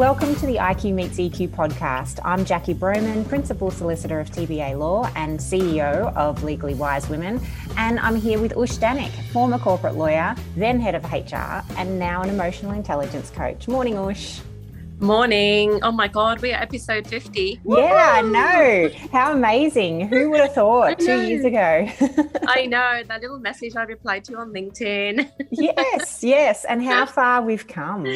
Welcome to the IQ Meets EQ podcast. I'm Jacqui Brauman, Principal Solicitor of TBA Law and CEO of Legally Wise Women. And I'm here with Ush Danik, former corporate lawyer, then head of HR, and now an emotional intelligence coach. Morning, Ush. Morning. Oh my God, we're episode 50. Yeah, I know. How amazing. Who would have thought two years ago? I know. That little message I replied to on LinkedIn. yes, yes. And how far we've come.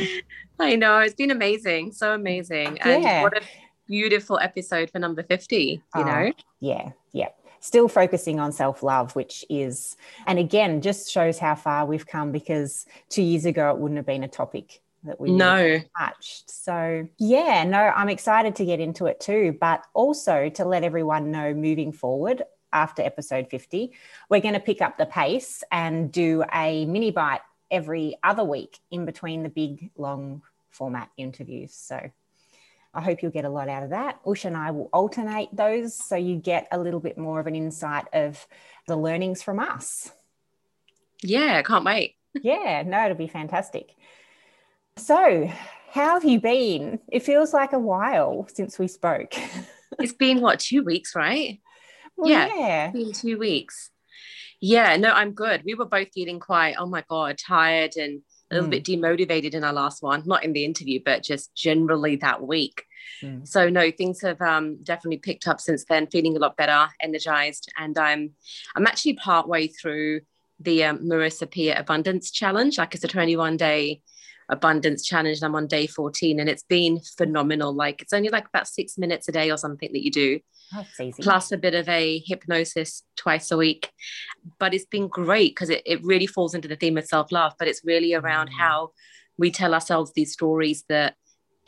I know. It's been amazing. So amazing. And yeah. what a beautiful episode for number 50, you oh, know? Yeah, yeah. Still focusing on self love, which is, and again, just shows how far we've come because two years ago it wouldn't have been a topic that we no touched. So yeah, no, I'm excited to get into it too, but also to let everyone know moving forward after episode 50, we're going to pick up the pace and do a mini bite every other week in between the big long format interviews. So I hope you'll get a lot out of that. Ush and I will alternate those so you get a little bit more of an insight of the learnings from us. Yeah, can't wait. yeah, no, it'll be fantastic. So, how have you been? It feels like a while since we spoke. it's been what, two weeks, right? Well, yeah, yeah. been two weeks. Yeah, no, I'm good. We were both feeling quite, oh my God, tired and a little mm. bit demotivated in our last one, not in the interview, but just generally that week. Mm. So no, things have um, definitely picked up since then. Feeling a lot better, energized, and I'm I'm actually part way through the um, Marissa Peer Abundance Challenge. Like it's a 21 day abundance challenge and i'm on day 14 and it's been phenomenal like it's only like about six minutes a day or something that you do plus a bit of a hypnosis twice a week but it's been great because it, it really falls into the theme of self-love but it's really around mm. how we tell ourselves these stories that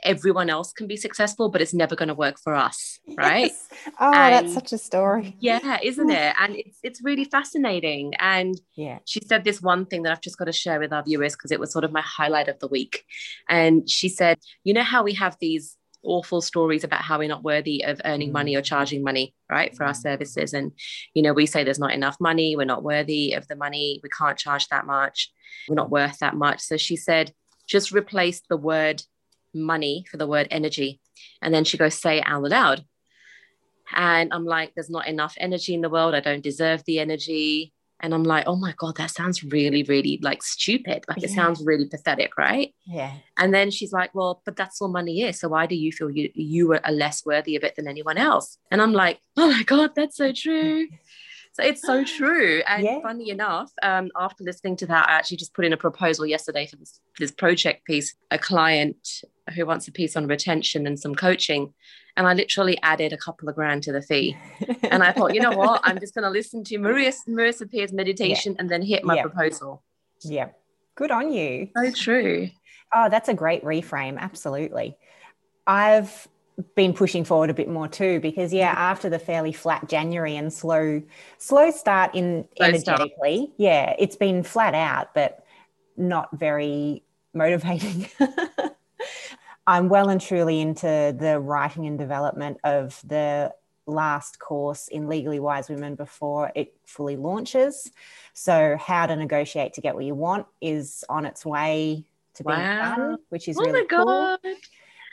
everyone else can be successful, but it's never going to work for us, right? Yes. Oh, and that's such a story. Yeah, isn't it? And it's it's really fascinating. And yeah, she said this one thing that I've just got to share with our viewers because it was sort of my highlight of the week. And she said, you know how we have these awful stories about how we're not worthy of earning money or charging money right for our mm. services and you know we say there's not enough money we're not worthy of the money we can't charge that much we're not worth that much so she said just replace the word money for the word energy. And then she goes, say it out loud. And I'm like, there's not enough energy in the world. I don't deserve the energy. And I'm like, oh my God, that sounds really, really like stupid. Like yeah. it sounds really pathetic, right? Yeah. And then she's like, well, but that's all money is. So why do you feel you you are less worthy of it than anyone else? And I'm like, oh my God, that's so true. So it's so true. And yeah. funny enough, um, after listening to that, I actually just put in a proposal yesterday for this, this project piece. A client who wants a piece on retention and some coaching. And I literally added a couple of grand to the fee. and I thought, you know what? I'm just going to listen to Marissa, Marissa Peer's meditation yeah. and then hit my yeah. proposal. Yeah. Good on you. So true. Oh, that's a great reframe. Absolutely. I've been pushing forward a bit more too because yeah after the fairly flat january and slow slow start in slow energetically start. yeah it's been flat out but not very motivating i'm well and truly into the writing and development of the last course in legally wise women before it fully launches. So how to negotiate to get what you want is on its way to being wow. done which is oh really cool.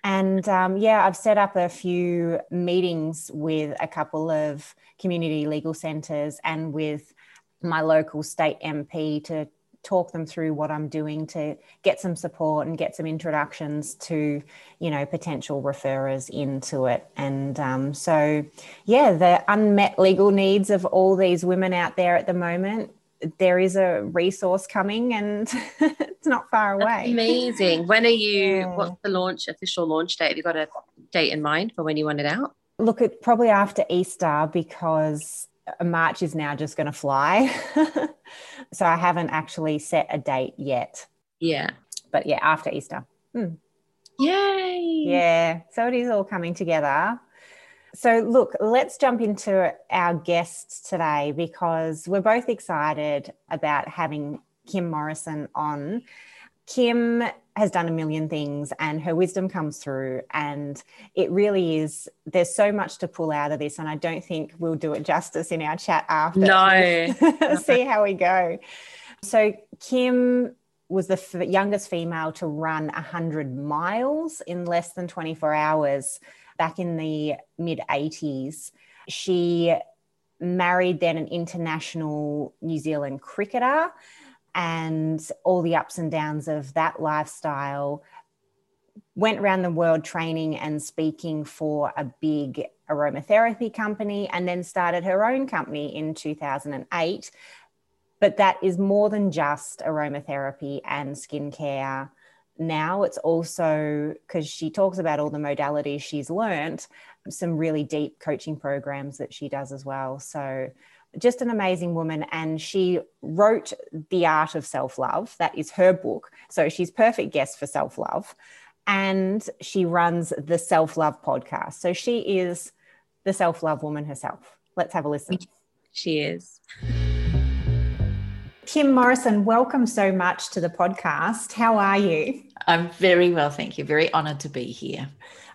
And um, yeah, I've set up a few meetings with a couple of community legal centres and with my local state MP to talk them through what I'm doing to get some support and get some introductions to, you know, potential referrers into it. And um, so, yeah, the unmet legal needs of all these women out there at the moment there is a resource coming and it's not far away. That's amazing. When are you, yeah. what's the launch, official launch date? Have you got a date in mind for when you want it out? Look, at probably after Easter because March is now just going to fly. so I haven't actually set a date yet. Yeah. But yeah, after Easter. Hmm. Yay. Yeah. So it is all coming together. So, look, let's jump into our guests today because we're both excited about having Kim Morrison on. Kim has done a million things and her wisdom comes through, and it really is. There's so much to pull out of this, and I don't think we'll do it justice in our chat after. No. See how we go. So, Kim was the f- youngest female to run 100 miles in less than 24 hours back in the mid 80s. She married then an international New Zealand cricketer and all the ups and downs of that lifestyle. Went around the world training and speaking for a big aromatherapy company and then started her own company in 2008. But that is more than just aromatherapy and skincare. Now it's also because she talks about all the modalities she's learned, some really deep coaching programs that she does as well. So just an amazing woman. And she wrote The Art of Self Love. That is her book. So she's perfect guest for self love. And she runs the Self Love podcast. So she is the self love woman herself. Let's have a listen. She is. Kim Morrison, welcome so much to the podcast. How are you? I'm very well, thank you. Very honored to be here.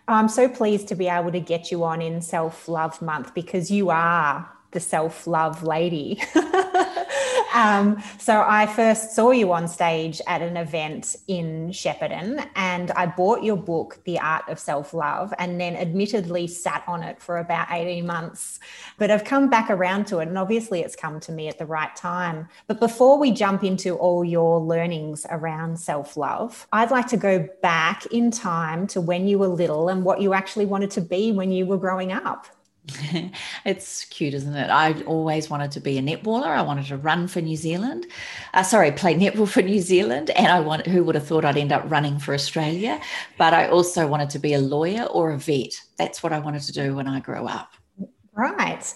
I'm so pleased to be able to get you on in Self Love Month because you are the self love lady. um, so I first saw you on stage at an event in Shepparton, and I bought your book, The Art of Self Love, and then admittedly sat on it for about 18 months. But I've come back around to it, and obviously it's come to me at the right time. But before we jump into all your learnings around self love, I'd like to go back in time to when you were little and what you actually wanted to be when you were growing up. it's cute, isn't it? I always wanted to be a netballer. I wanted to run for New Zealand. Uh, sorry, play netball for New Zealand. And I want who would have thought I'd end up running for Australia? But I also wanted to be a lawyer or a vet. That's what I wanted to do when I grew up. Right.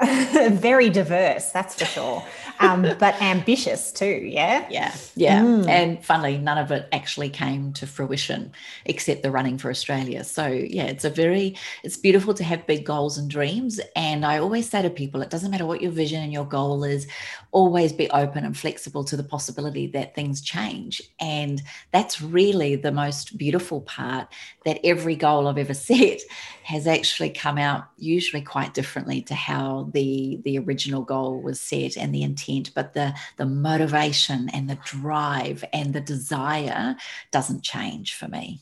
very diverse, that's for sure. Um, but ambitious too, yeah? Yeah, yeah. Mm. And funnily, none of it actually came to fruition except the running for Australia. So, yeah, it's a very, it's beautiful to have big goals and dreams. And I always say to people, it doesn't matter what your vision and your goal is, always be open and flexible to the possibility that things change. And that's really the most beautiful part that every goal I've ever set has actually come out usually quite differently to how the the original goal was set and the intent but the the motivation and the drive and the desire doesn't change for me.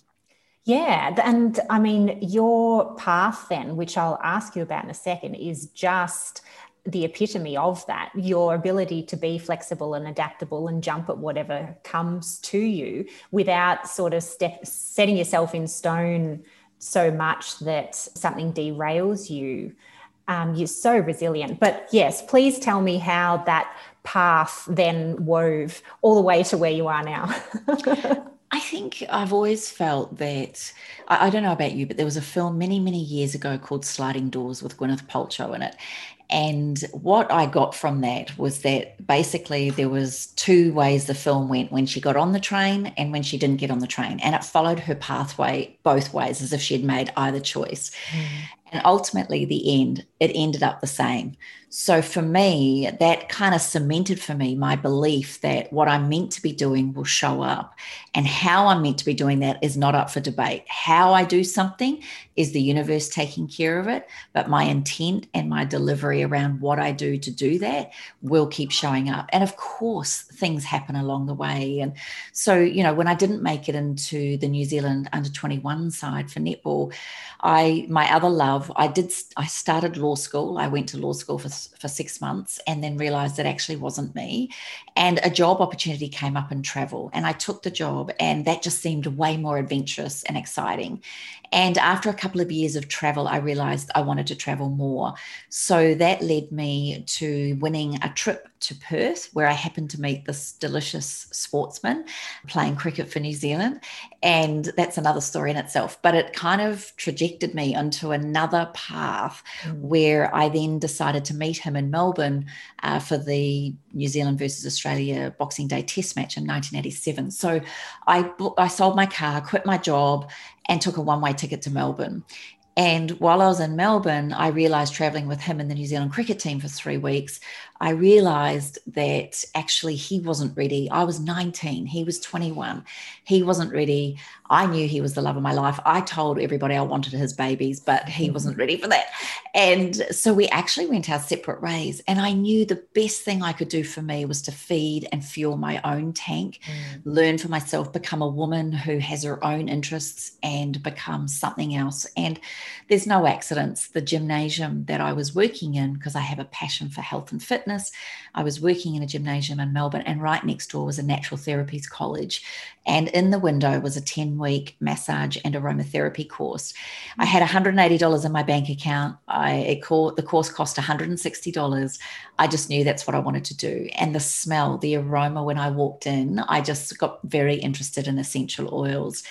Yeah and i mean your path then which i'll ask you about in a second is just the epitome of that your ability to be flexible and adaptable and jump at whatever comes to you without sort of step, setting yourself in stone so much that something derails you um, you're so resilient. But yes, please tell me how that path then wove all the way to where you are now. I think I've always felt that I, I, don't know about you, but there was a film many, many years ago called Sliding Doors with Gwyneth Paltrow in it. And what I got from that was that basically there was two ways the film went when she got on the train and when she didn't get on the train. And it followed her pathway both ways as if she had made either choice. Mm. And ultimately, the end, it ended up the same. So for me, that kind of cemented for me my belief that what I'm meant to be doing will show up. And how I'm meant to be doing that is not up for debate. How I do something is the universe taking care of it. But my intent and my delivery around what I do to do that will keep showing up. And of course, things happen along the way. And so, you know, when I didn't make it into the New Zealand under 21 side for netball, I my other love, I did I started law school. I went to law school for for six months and then realized it actually wasn't me. And a job opportunity came up in travel, and I took the job, and that just seemed way more adventurous and exciting. And after a couple of years of travel, I realized I wanted to travel more. So that led me to winning a trip to Perth, where I happened to meet this delicious sportsman playing cricket for New Zealand. And that's another story in itself. But it kind of trajected me onto another path mm. where I then decided to meet him in Melbourne uh, for the New Zealand versus Australia Boxing Day Test match in 1987. So I, I sold my car, quit my job, and took a one way ticket to Melbourne. And while I was in Melbourne, I realized traveling with him and the New Zealand cricket team for three weeks, I realized that actually he wasn't ready. I was 19, he was 21. He wasn't ready. I knew he was the love of my life. I told everybody I wanted his babies, but he mm-hmm. wasn't ready for that. And so we actually went our separate ways. And I knew the best thing I could do for me was to feed and fuel my own tank, mm. learn for myself, become a woman who has her own interests and become something else. And there's no accidents. The gymnasium that I was working in, because I have a passion for health and fitness, I was working in a gymnasium in Melbourne, and right next door was a natural therapies college. And in the window was a 10 week massage and aromatherapy course. I had $180 in my bank account. I the course cost $160. I just knew that's what I wanted to do. And the smell, the aroma when I walked in, I just got very interested in essential oils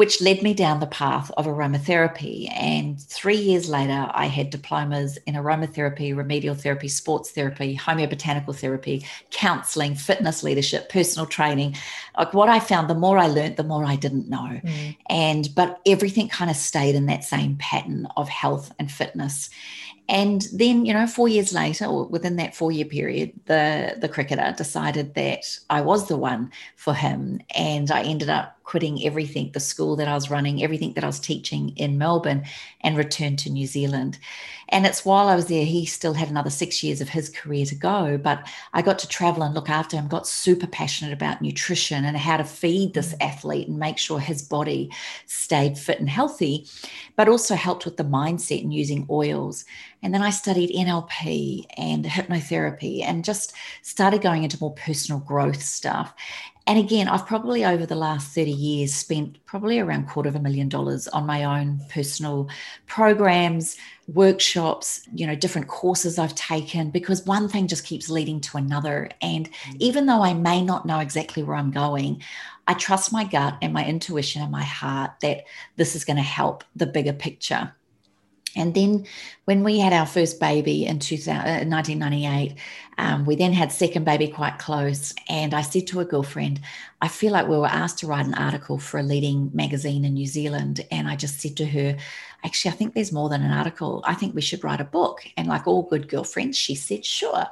which led me down the path of aromatherapy. And three years later, I had diplomas in aromatherapy, remedial therapy, sports therapy, homeobotanical therapy, counseling, fitness leadership, personal training. Like what I found, the more I learned, the more I didn't know. Mm. And, but everything kind of stayed in that same pattern of health and fitness. And then, you know, four years later, or within that four year period, the, the cricketer decided that I was the one for him. And I ended up quitting everything, the school that I was running, everything that I was teaching in Melbourne, and returned to New Zealand. And it's while I was there, he still had another six years of his career to go. But I got to travel and look after him, got super passionate about nutrition and how to feed this mm. athlete and make sure his body stayed fit and healthy, but also helped with the mindset and using oils. And then I studied NLP and hypnotherapy and just started going into more personal growth stuff. And again, I've probably over the last 30 years spent probably around quarter of a million dollars on my own personal programs, workshops, you know, different courses I've taken because one thing just keeps leading to another. And mm. even though I may not know exactly where I'm going, I trust my gut and my intuition and my heart that this is going to help the bigger picture. And then when we had our first baby in 1998, uh, um, we then had second baby quite close. And I said to a girlfriend, I feel like we were asked to write an article for a leading magazine in New Zealand. And I just said to her, actually, I think there's more than an article. I think we should write a book. And like all good girlfriends, she said, sure.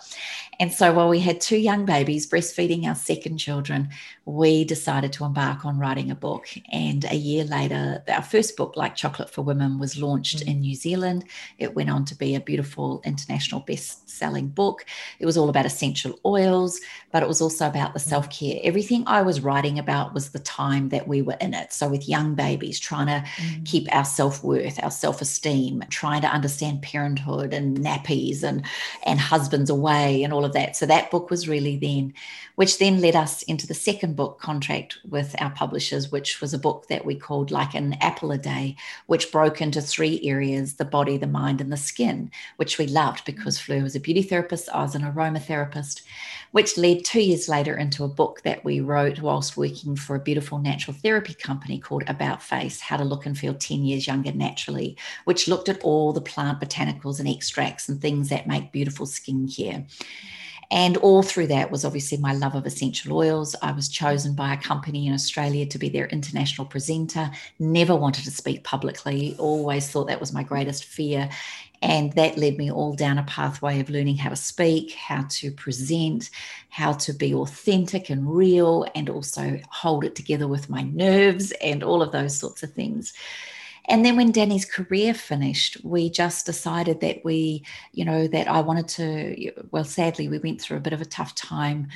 And so while we had two young babies breastfeeding our second children, we decided to embark on writing a book. And a year later, our first book, Like Chocolate for Women, was launched mm-hmm. in New Zealand. It went on to be a beautiful international best selling book. It was all about essential oils, but it was also about the mm. self care. Everything I was writing about was the time that we were in it. So, with young babies, trying to mm-hmm. keep our self worth, our self esteem, trying to understand parenthood and nappies and, and husbands away and all of that. So, that book was really then, which then led us into the second book contract with our publishers, which was a book that we called Like an Apple a Day, which broke into three areas the body, the mind, and the skin, which we loved because Fleur was a beauty therapist, I was an aromatherapist, which led two years later into a book that we wrote whilst working for a beautiful natural therapy company called About Face How to Look and Feel 10 Years Younger Naturally, which looked at all the plant botanicals and extracts and things that make beautiful skincare. And all through that was obviously my love of essential oils. I was chosen by a company in Australia to be their international presenter. Never wanted to speak publicly, always thought that was my greatest fear. And that led me all down a pathway of learning how to speak, how to present, how to be authentic and real, and also hold it together with my nerves and all of those sorts of things. And then when Danny's career finished, we just decided that we, you know, that I wanted to, well, sadly, we went through a bit of a tough time.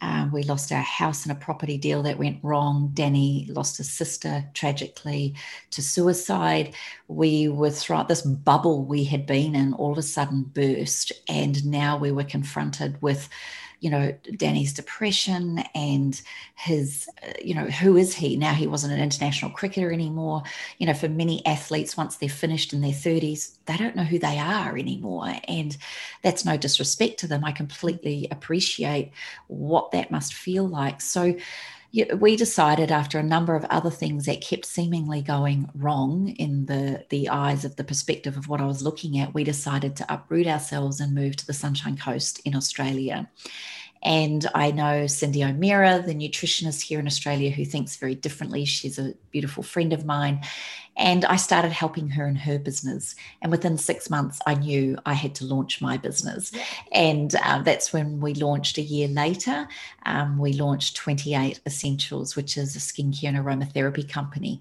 Um, we lost our house in a property deal that went wrong. Danny lost his sister tragically to suicide. We were throughout this bubble we had been in, all of a sudden burst. And now we were confronted with, you know, Danny's depression and his, uh, you know, who is he? Now he wasn't an international cricketer anymore. You know, for many athletes, once they're finished in their 30s, they don't know who they are anymore. And that's no disrespect to them. I completely appreciate what that must feel like. So, we decided after a number of other things that kept seemingly going wrong in the the eyes of the perspective of what I was looking at, we decided to uproot ourselves and move to the Sunshine Coast in Australia. And I know Cyndi O'Meara, the nutritionist here in Australia, who thinks very differently. She's a beautiful friend of mine. And I started helping her in her business. And within six months, I knew I had to launch my business. And uh, that's when we launched a year later. Um, we launched Twenty8 Essentials, which is a skincare and aromatherapy company.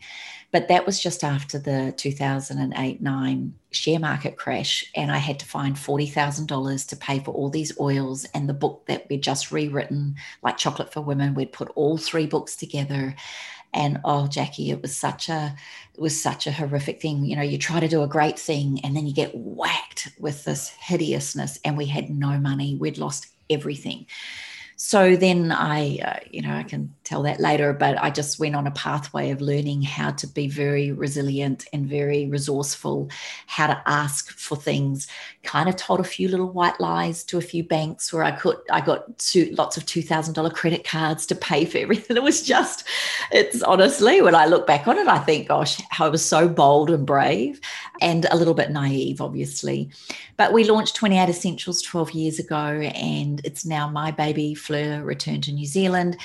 But that was just after the 2008 9 share market crash. And I had to find $40,000 to pay for all these oils and the book that we'd just rewritten, like Chocolate for Women. We'd put all three books together and oh jacqui it was such a it was such a horrific thing. You know you try to do a great thing and then you get whacked with this hideousness and we had no money. We'd lost everything. So then I, uh, you know, I can tell that later, but I just went on a pathway of learning how to be very resilient and very resourceful, how to ask for things. Kind of told a few little white lies to a few banks where I could, I got two, lots of $2,000 credit cards to pay for everything. It was just, it's honestly, when I look back on it, I think, gosh, how I was so bold and brave and a little bit naive, obviously. But we launched Twenty8 Essentials 12 years ago, and it's now my baby Fleur returned to New Zealand.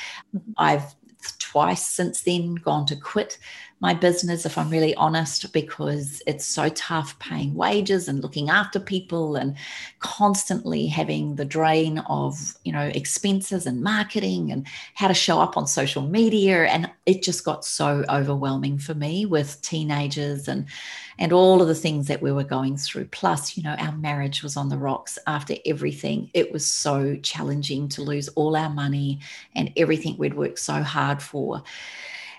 I've twice since then gone to quit my business, if I'm really honest, because it's so tough paying wages and looking after people and constantly having the drain of, you know, expenses and marketing and how to show up on social media. And it just got so overwhelming for me with teenagers and and all of the things that we were going through. Plus, you know, our marriage was on the rocks after everything. It was so challenging to lose all our money and everything we'd worked so hard for.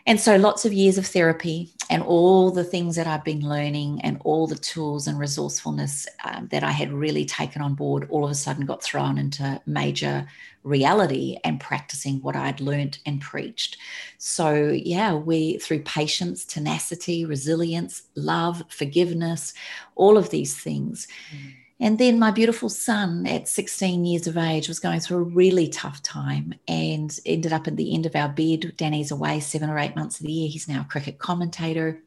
And so, lots of years of therapy and all the things that I've been learning and all the tools and resourcefulness um, that I had really taken on board all of a sudden got thrown into major reality and practicing what I'd learned and preached. So, yeah, we, through patience, tenacity, resilience, love, forgiveness, all of these things. Mm and then my beautiful son at 16 years of age was going through a really tough time and ended up at the end of our bed. Danny's away seven or eight months of the year. He's now a cricket commentator.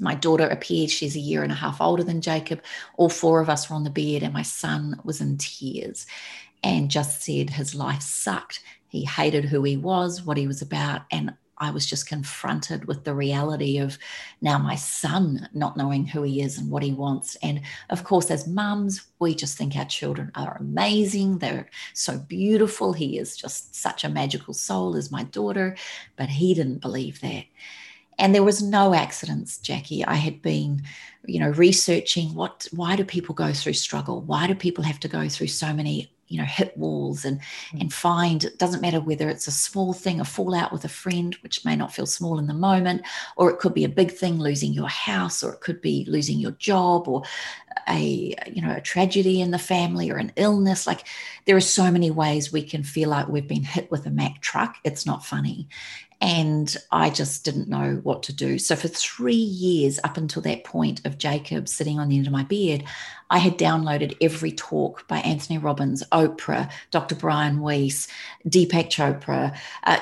My daughter appeared. She's a year and a half older than Jacob. All four of us were on the bed, and my son was in tears and just said his life sucked. He hated who he was, what he was about, and I was just confronted with the reality of now my son not knowing who he is and what he wants. And of course, as mums, we just think our children are amazing. They're so beautiful. He is just such a magical soul, as my daughter. But he didn't believe that. And there was no accidents, Jacqui. I had been, you know, researching what why do people go through struggle? Why do people have to go through so many you know hit walls and mm. and find it doesn't matter whether it's a small thing a fallout with a friend which may not feel small in the moment or it could be a big thing losing your house or it could be losing your job or a you know a tragedy in the family or an illness. Like there are so many ways we can feel like we've been hit with a mack truck. It's not funny and I just didn't know what to do. So, for three years, up until that point of Jacob sitting on the end of my bed, I had downloaded every talk by Anthony Robbins, Oprah, Dr. Brian Weiss, Deepak Chopra, uh,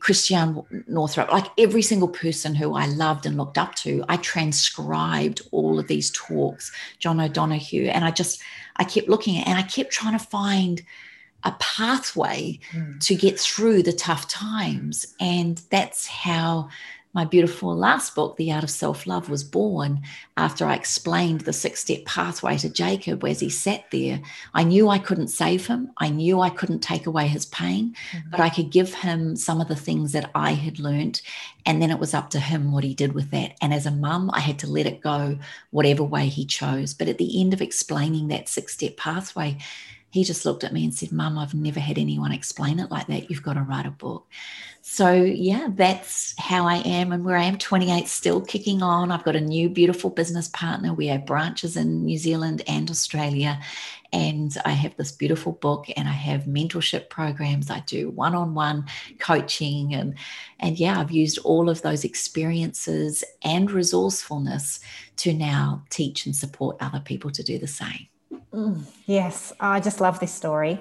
Christiane Northrup, like every single person who I loved and looked up to. I transcribed all of these talks, John O'Donohue, and I just, I kept looking at and I kept trying to find a pathway mm. to get through the tough times. And that's how my beautiful last book, The Art of Self Love, was born after I explained the six step pathway to Jacob as he sat there. I knew I couldn't save him. I knew I couldn't take away his pain, mm-hmm. but I could give him some of the things that I had learned. And then it was up to him what he did with that. And as a mum, I had to let it go whatever way he chose. But at the end of explaining that six step pathway, he just looked at me and said, Mum, I've never had anyone explain it like that. You've got to write a book. So, yeah, that's how I am and where I am 28, still kicking on. I've got a new, beautiful business partner. We have branches in New Zealand and Australia. And I have this beautiful book and I have mentorship programs. I do one on one coaching. And, and yeah, I've used all of those experiences and resourcefulness to now teach and support other people to do the same. Yes, I just love this story.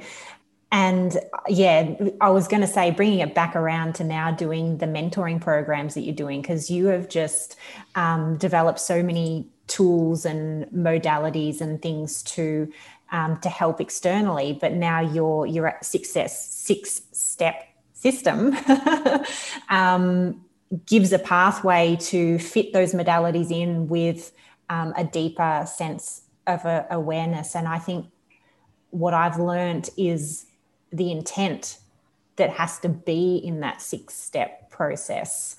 And yeah, I was going to say, bringing it back around to now doing the mentoring programs that you're doing, because you have just um, developed so many tools and modalities and things to um, to help externally. But now you're at success six step system. um, gives a pathway to fit those modalities in with um, a deeper sense of a, awareness. And I think what I've learned is the intent that has to be in that six step process.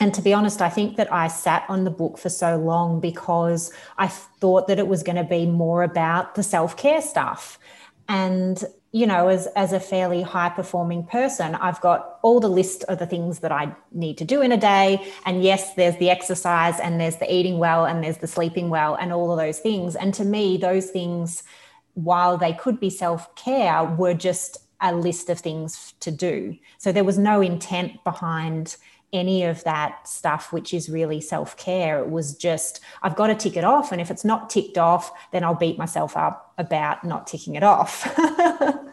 And to be honest, I think that I sat on the book for so long because I thought that it was going to be more about the self care stuff. And you know, as, as a fairly high performing person, I've got all the list of the things that I need to do in a day. And yes, there's the exercise and there's the eating well and there's the sleeping well and all of those things. And to me, those things, while they could be self care, were just a list of things to do. So there was no intent behind any of that stuff, which is really self care. It was just, I've got to tick it off. And if it's not ticked off, then I'll beat myself up about not ticking it off.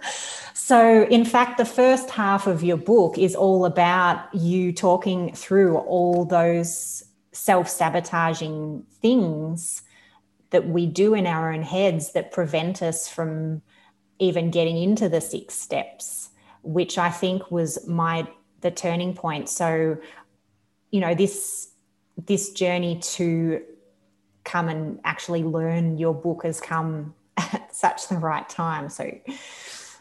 so, in fact, the first half of your book is all about you talking through all those self sabotaging things that we do in our own heads that prevent us from even getting into the six steps, which I think was my the turning point. So, you know, this this journey to come and actually learn your book has come at such the right time. So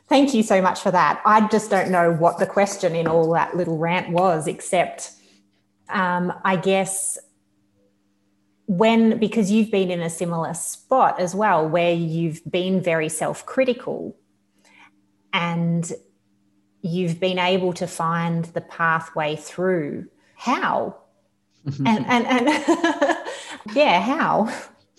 thank you so much for that. I just don't know what the question in all that little rant was, except um, I guess when because you've been in a similar spot as well where you've been very self-critical and you've been able to find the pathway through. How? and and, and yeah, how?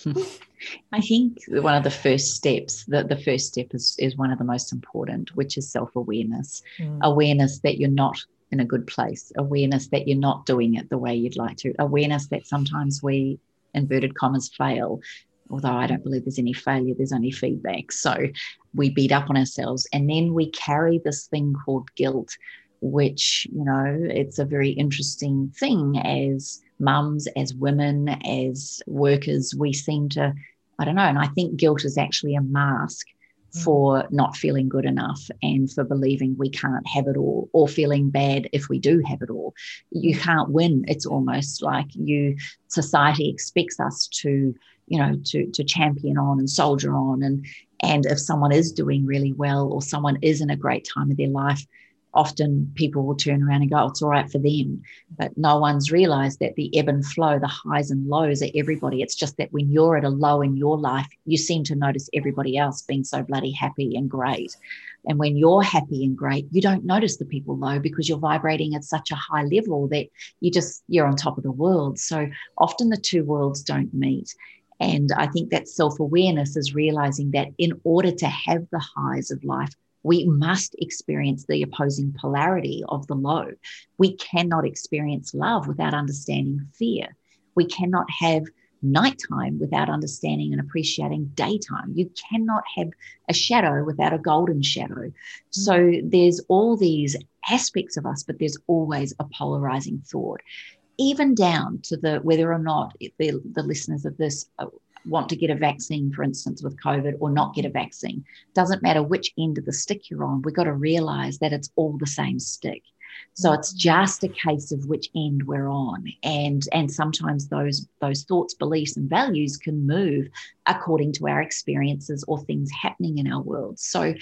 I think one of the first steps, the, the first step is, is one of the most important, which is self awareness. Mm. Awareness that you're not in a good place, awareness that you're not doing it the way you'd like to, awareness that sometimes we, inverted commas, fail, although I don't believe there's any failure, there's only feedback. So we beat up on ourselves. And then we carry this thing called guilt, which, you know, it's a very interesting thing as mums, as women, as workers. We seem to, I don't know, and I think guilt is actually a mask mm. for not feeling good enough and for believing we can't have it all or feeling bad if we do have it all. You mm. can't win. It's almost like you society expects us to you know to to champion on and soldier on and and if someone is doing really well or someone is in a great time of their life often people will turn around and go oh, it's all right for them. But no one's realized that the ebb and flow the highs and lows are everybody. It's just that when you're at a low in your life you seem to notice everybody else being so bloody happy and great. And when you're happy and great you don't notice the people low because you're vibrating at such a high level that you just you're on top of the world. So often the two worlds don't meet. And I think that self awareness is realizing that in order to have the highs of life, we must experience the opposing polarity of the low. We cannot experience love without understanding fear. We cannot have nighttime without understanding and appreciating daytime. You cannot have a shadow without a golden shadow. So mm. there's all these aspects of us, but there's always a polarizing thought even down to the whether or not the, the listeners of this uh, want to get a vaccine, for instance, with COVID or not get a vaccine. Doesn't matter which end of the stick you're on, we've got to realize that it's all the same stick. So it's mm. just a case of which end we're on. And and sometimes those those thoughts, beliefs, and values can move according to our experiences or things happening in our world. So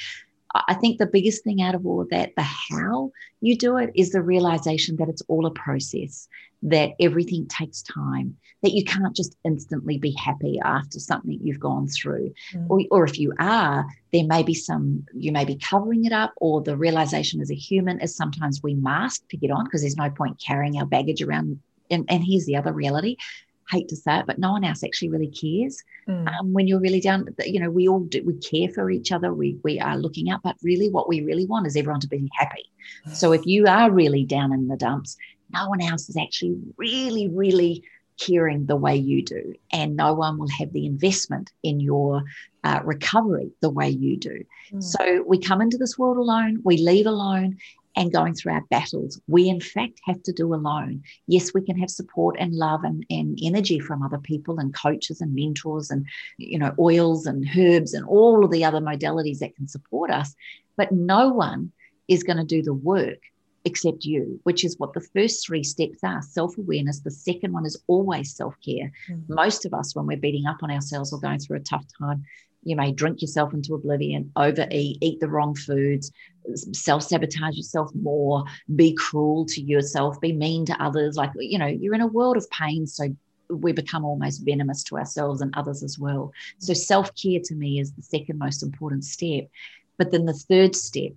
I think the biggest thing out of all of that, the how you do it, is the realization that it's all a process, that everything takes time, that you can't just instantly be happy after something you've gone through. Mm. Or, or if you are, there may be some, you may be covering it up, or the realization as a human is sometimes we mask to get on because there's no point carrying our baggage around. And, and here's the other reality hate to say it, but no one else actually really cares. Mm. Um, when you're really down, you know, we all do, we care for each other. We we are looking out, but really, what we really want is everyone to be happy. So if you are really down in the dumps, no one else is actually really, really caring the way you do, and no one will have the investment in your uh, recovery the way you do. Mm. So we come into this world alone, we leave alone, and going through our battles, we in fact have to do alone. Yes, we can have support and love and, and energy from other people and coaches and mentors and you know oils and herbs and all of the other modalities that can support us, but no one is going to do the work except you, which is what the first three steps are self awareness. The second one is always self care. Mm-hmm. Most of us, when we're beating up on ourselves or going through a tough time, you may drink yourself into oblivion, overeat, eat the wrong foods, self sabotage yourself more, be cruel to yourself, be mean to others. Like, you know, you're in a world of pain. So we become almost venomous to ourselves and others as well. So self care to me is the second most important step. But then the third step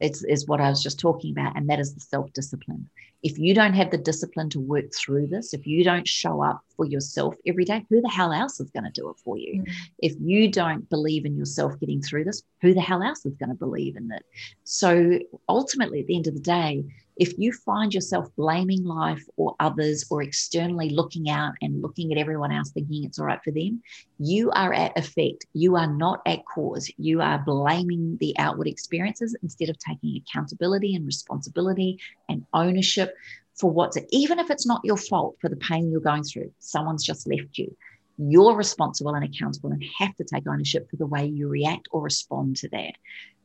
is, is what I was just talking about, and that is the self discipline if you don't have the discipline to work through this, if you don't show up for yourself every day, who the hell else is going to do it for you? Mm-hmm. If you don't believe in yourself getting through this, who the hell else is going to believe in it? So ultimately, at the end of the day, if you find yourself blaming life or others or externally looking out and looking at everyone else thinking it's all right for them, you are at effect. You are not at cause. You are blaming the outward experiences instead of taking accountability and responsibility and ownership for what's even if it's not your fault for the pain you're going through. Someone's just left you you're responsible and accountable and have to take ownership for the way you react or respond to that.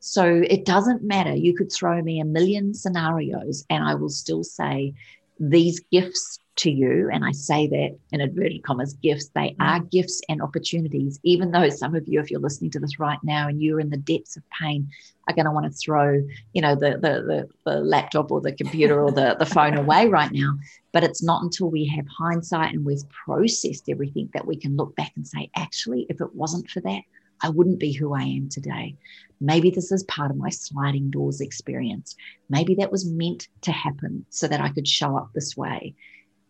So it doesn't matter. You could throw me a million scenarios and I will still say these gifts to you, and I say that in inverted commas, gifts, they are gifts and opportunities, even though some of you, if you're listening to this right now and you're in the depths of pain, are going to want to throw, you know, the, the, the, the laptop or the computer or the, the phone away right now. But it's not until we have hindsight and we've processed everything that we can look back and say, actually, if it wasn't for that, I wouldn't be who I am today. Maybe this is part of my sliding doors experience. Maybe that was meant to happen so that I could show up this way.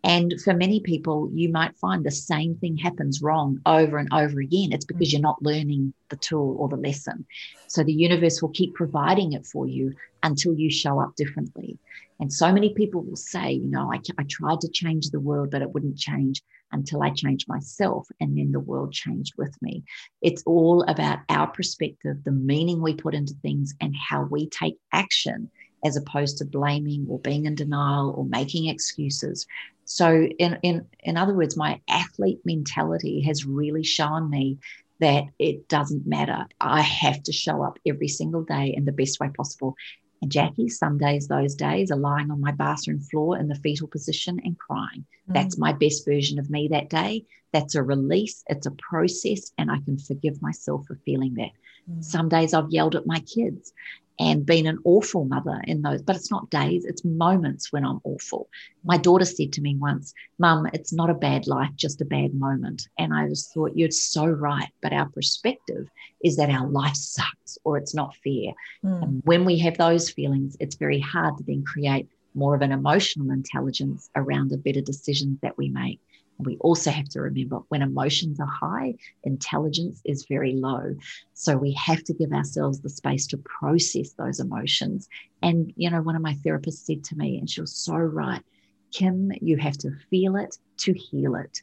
And for many people, you might find the same thing happens wrong over and over again. It's because mm. you're not learning the tool or the lesson. So the universe will keep providing it for you until you show up differently. And so many people will say, you know, I, I tried to change the world, but it wouldn't change until I changed myself. And then the world changed with me. It's all about our perspective, the meaning we put into things, and how we take action as opposed to blaming or being in denial or making excuses. So, in, in, in other words, my athlete mentality has really shown me that it doesn't matter. I have to show up every single day in the best way possible. And Jacqui, some days, those days are lying on my bathroom floor in the fetal position and crying. Mm. That's my best version of me that day. That's a release, it's a process, and I can forgive myself for feeling that. Mm. Some days I've yelled at my kids and been an awful mother in those, but it's not days, it's moments when I'm awful. My daughter said to me once, Mum, it's not a bad life, just a bad moment. And I just thought, You're so right. But our perspective is that our life sucks or it's not fair. Mm. And when we have those feelings, it's very hard to then create more of an emotional intelligence around the better decisions that we make. We also have to remember when emotions are high, intelligence is very low. So we have to give ourselves the space to process those emotions. And, you know, one of my therapists said to me, and she was so right Kim, you have to feel it to heal it.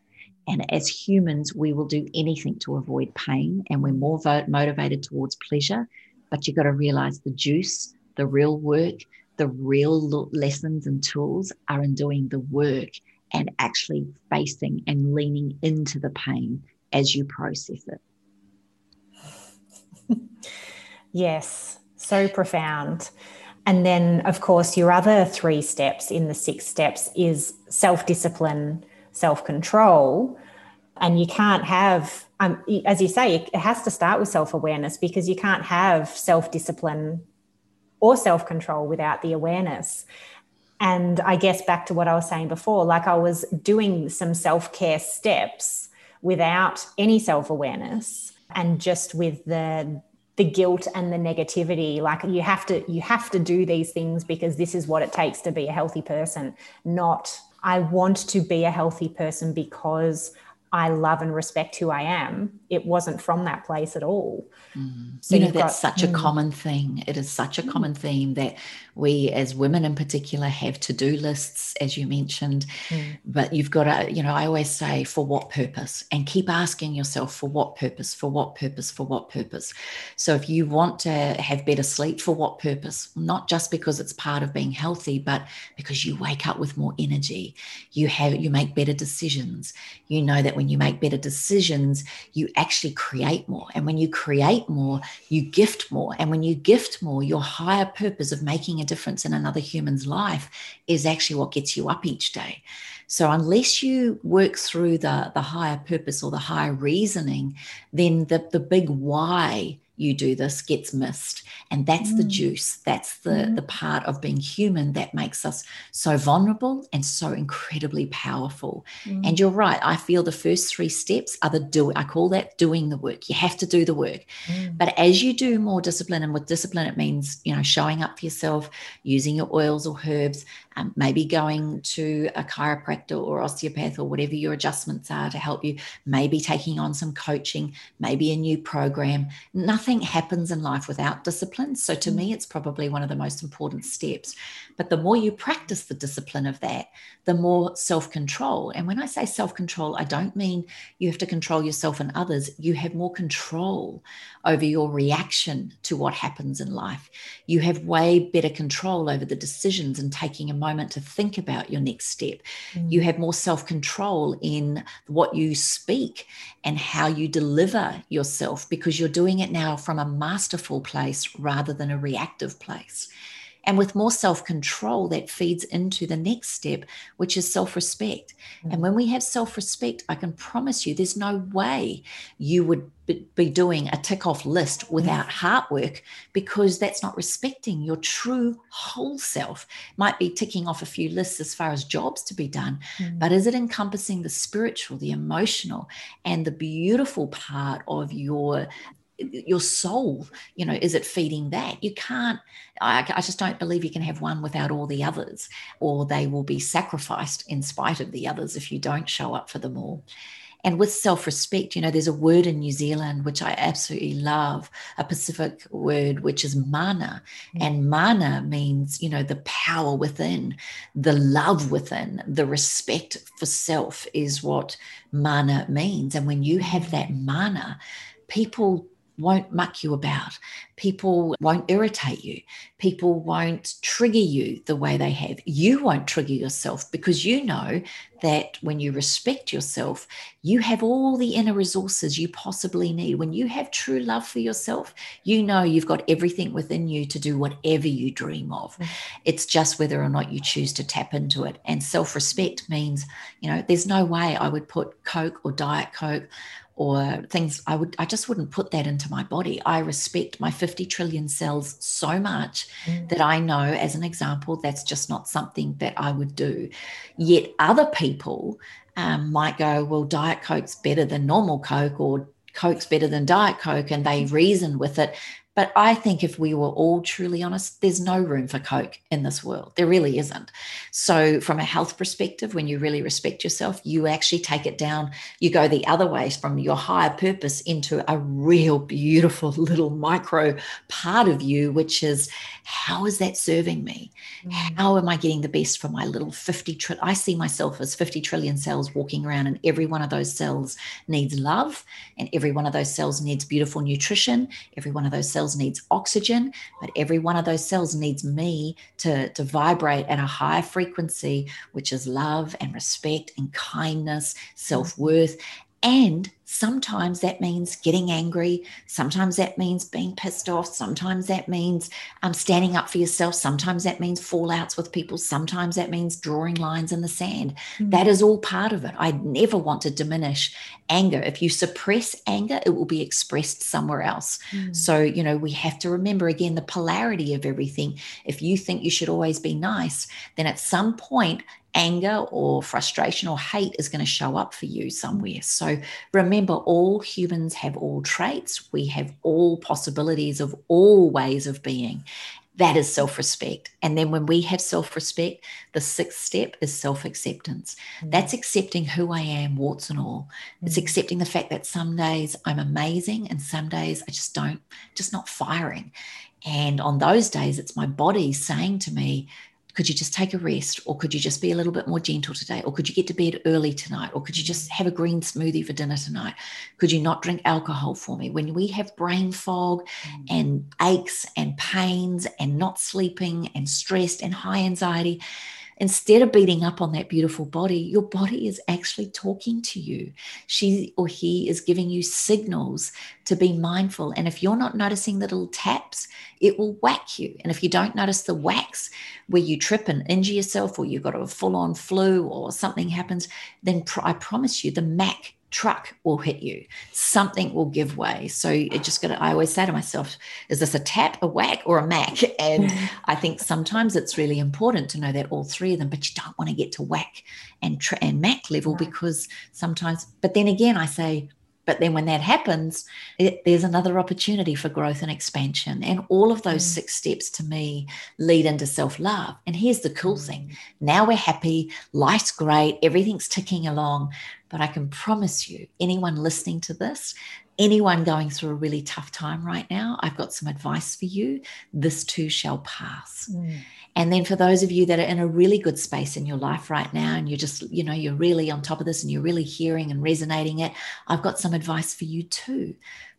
And as humans, we will do anything to avoid pain and we're more motivated towards pleasure. But you've got to realize the juice, the real work, the real lessons and tools are in doing the work and actually facing and leaning into the pain as you process it. yes, so profound. And then, of course, your other three steps in the six steps is self discipline, self control. And you can't have, um, as you say, it has to start with self awareness because you can't have self discipline or self control without the awareness. And I guess back to what I was saying before, like I was doing some self care steps without any self awareness and just with the the guilt and the negativity like you have to you have to do these things because this is what it takes to be a healthy person not i want to be a healthy person because I love and respect who I am. It wasn't from that place at all. Mm. So you know, that's got, such mm. a common thing. It is such a mm. common theme that we, as women in particular, have to do lists, as you mentioned. Mm. But you've got to, you know, I always say, for what purpose? And keep asking yourself, for what purpose? For what purpose? For what purpose? So if you want to have better sleep, for what purpose? Not just because it's part of being healthy, but because you wake up with more energy. You have, you make better decisions. You know that when when you make better decisions, you actually create more. And when you create more, you gift more. And when you gift more, your higher purpose of making a difference in another human's life is actually what gets you up each day. So unless you work through the, the higher purpose or the higher reasoning, then the, the big why you do this gets missed and that's mm. the juice that's the mm. the part of being human that makes us so vulnerable and so incredibly powerful mm. and you're right i feel the first three steps are the do i call that doing the work you have to do the work mm. but as you do more discipline and with discipline it means you know showing up for yourself using your oils or herbs um, maybe going to a chiropractor or osteopath or whatever your adjustments are to help you maybe taking on some coaching maybe a new program nothing happens in life without discipline. So to me, mm. it's probably one of the most important steps. But the more you practice the discipline of that, the more self control. And when I say self control, I don't mean you have to control yourself and others. You have more control over your reaction to what happens in life. You have way better control over the decisions and taking a moment to think about your next step. Mm. You have more self control in what you speak and how you deliver yourself because you're doing it now from a masterful place rather than a reactive place. And with more self control, that feeds into the next step, which is self respect. Mm-hmm. And when we have self respect, I can promise you there's no way you would be doing a tick off list without mm-hmm. heart work because that's not respecting your true whole self. Might be ticking off a few lists as far as jobs to be done, mm-hmm. but is it encompassing the spiritual, the emotional, and the beautiful part of your your soul you know is it feeding that? You can't I, I, just don't believe you can have one without all the others or they will be sacrificed in spite of the others if you don't show up for them all. And with self-respect you know there's a word in new zealand which i absolutely love a pacific word which is mana. Mm. and mana means you know the power within the love within the respect for self is what mana means. And when you have that mana people won't muck you about. People won't irritate you. People won't trigger you the way they have. You won't trigger yourself because you know that when you respect yourself, you have all the inner resources you possibly need. When you have true love for yourself, you know you've got everything within you to do whatever you dream of. Mm. It's just whether or not you choose to tap into it. And self respect means, you know, there's no way I would put Coke or Diet Coke or things i would i just wouldn't put that into my body. I respect my 50 trillion cells so much mm. that i know as an example that's just not something that i would do. Yet other people um, might go well diet coke's better than normal coke or coke's better than diet coke and they reason with it but I think if we were all truly honest, there's no room for Coke in this world. There really isn't. So, from a health perspective, when you really respect yourself, you actually take it down. You go the other way from your higher purpose into a real beautiful little micro part of you, which is how is that serving me? Mm. How am I getting the best for my little 50 trillion? I see myself as 50 trillion cells walking around, and every one of those cells needs love, and every one of those cells needs beautiful nutrition. Every one of those cells cells needs oxygen, but every one of those cells needs me to, to vibrate at a high frequency, which is love and respect and kindness, mm-hmm. self worth. And sometimes that means getting angry. Sometimes that means being pissed off. Sometimes that means um, standing up for yourself. Sometimes that means fallouts with people. Sometimes that means drawing lines in the sand. Mm-hmm. That is all part of it. I never want to diminish anger. If you suppress anger, it will be expressed somewhere else. Mm-hmm. So, you know, we have to remember again the polarity of everything. If you think you should always be nice, then at some point, anger or frustration or hate is going to show up for you somewhere. So remember, all humans have all traits. We have all possibilities of all ways of being. That is self respect. And then when we have self respect, the sixth step is self acceptance. Mm. That's accepting who I am, warts and all. Mm. It's accepting the fact that some days I'm amazing and some days I just don't, just not firing. And on those days, it's my body saying to me, could you just take a rest or could you just be a little bit more gentle today or could you get to bed early tonight or could you just have a green smoothie for dinner tonight could you not drink alcohol for me when we have brain fog mm. and aches and pains and not sleeping and stressed and high anxiety instead of beating up on that beautiful body, your body is actually talking to you. She or he is giving you signals to be mindful. And if you're not noticing the little taps, it will whack you. And if you don't notice the whacks where you trip and injure yourself or you've got a full on flu or something happens, then pr- I promise you the Mack truck will hit you. Something will give way. So it just got to, i always say to myself is this a tap a whack or a mac and i think sometimes it's really important to know that all three of them but you don't want to get to whack and tra- and mac level because sometimes but then again i say but then when that happens, it, there's another opportunity for growth and expansion. And all of those mm. six steps to me lead into self love. And here's the cool mm. thing now we're happy, life's great, everything's ticking along. But I can promise you, anyone listening to this, anyone going through a really tough time right now, I've got some advice for you. This too shall pass. Mm. And then for those of you that are in a really good space in your life right now, and you're just, you know, you're really on top of this and you're really hearing and resonating it, I've got some advice for you too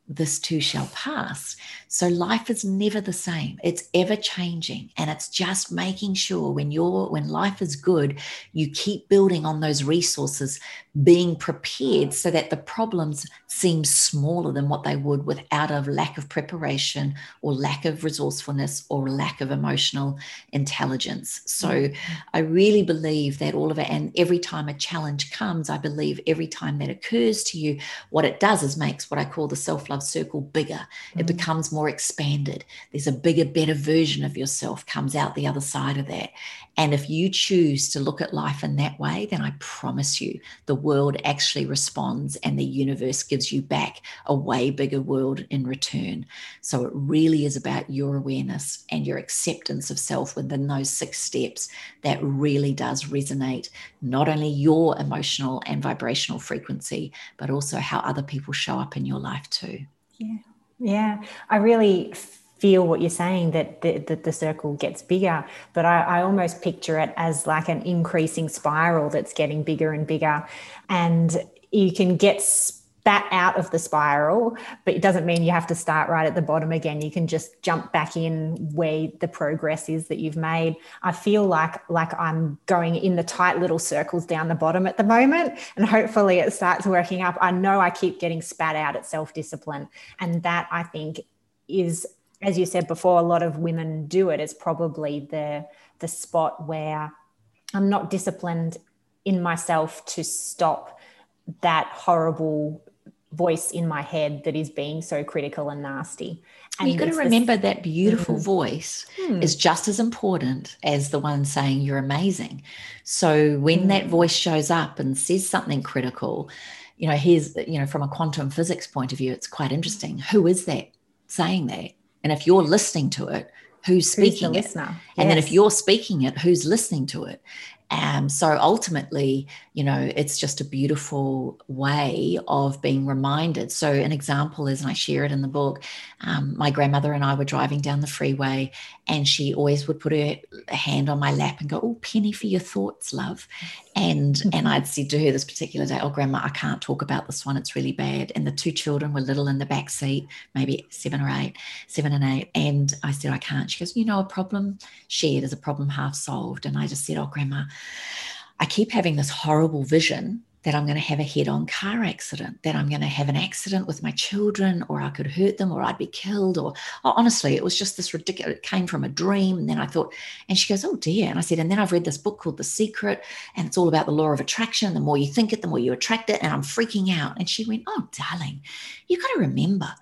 this too shall pass. So life is never the same. It's ever changing. And it's just making sure when you're when life is good, you keep building on those resources, being prepared so that the problems seem smaller than what they would without a lack of preparation or lack of resourcefulness or lack of emotional intelligence. So mm-hmm. I really believe that all of it, and every time a challenge comes, I believe every time that occurs to you, what it does is makes what I call the self love circle bigger. Mm-hmm. It becomes more expanded. There's a bigger, better version of yourself comes out the other side of that. And if you choose to look at life in that way, then I promise you the world actually responds and the universe gives you back a way bigger world in return. So it really is about your awareness and your acceptance of self within those six steps that really does resonate not only your emotional and vibrational frequency, but also how other people show up in your life too. Yeah. Yeah. I really feel what you're saying that the, that the circle gets bigger. But I, I, almost picture it as like an increasing spiral that's getting bigger and bigger. And you can get spat out of the spiral but it doesn't mean you have to start right at the bottom again. You can just jump back in where the progress is that you've made. I feel like like i'm going in the tight little circles down the bottom at the moment and hopefully it starts working up. I know i keep getting spat out at self-discipline and that i think is as you said before, a lot of women do it. It's probably the the spot where I'm not disciplined in myself to stop that horrible voice in my head that is being so critical and nasty. And You've got to remember that beautiful mm-hmm. voice hmm. is just as important as the one saying you're amazing. So when hmm. that voice shows up and says something critical, you know, here's, you know, from a quantum physics point of view, it's quite interesting. Who is that saying that? And if you're listening to it, who's speaking who's it? Yes. And then if you're speaking it, who's listening to it? Um, so ultimately, you know, it's just a beautiful way of being reminded. So, an example is, and I share it in the book, um, my grandmother and I were driving down the freeway, and she always would put her hand on my lap and go, Oh, penny for your thoughts, love. And mm-hmm. and I'd said to her this particular day, Oh, grandma, I can't talk about this one. It's really bad. And the two children were little in the back seat, maybe seven or eight, seven and eight. And I said, I can't. She goes, You know, a problem shared is a problem half solved. And I just said, Oh, grandma, I keep having this horrible vision that I'm going to have a head on car accident, that I'm going to have an accident with my children, or I could hurt them, or I'd be killed. Or oh, honestly, it was just this ridiculous, it came from a dream. And then I thought, and she goes, Oh dear. And I said, And then I've read this book called The Secret, and it's all about the law of attraction. The more you think it, the more you attract it. And I'm freaking out. And she went, Oh, darling, you've got to remember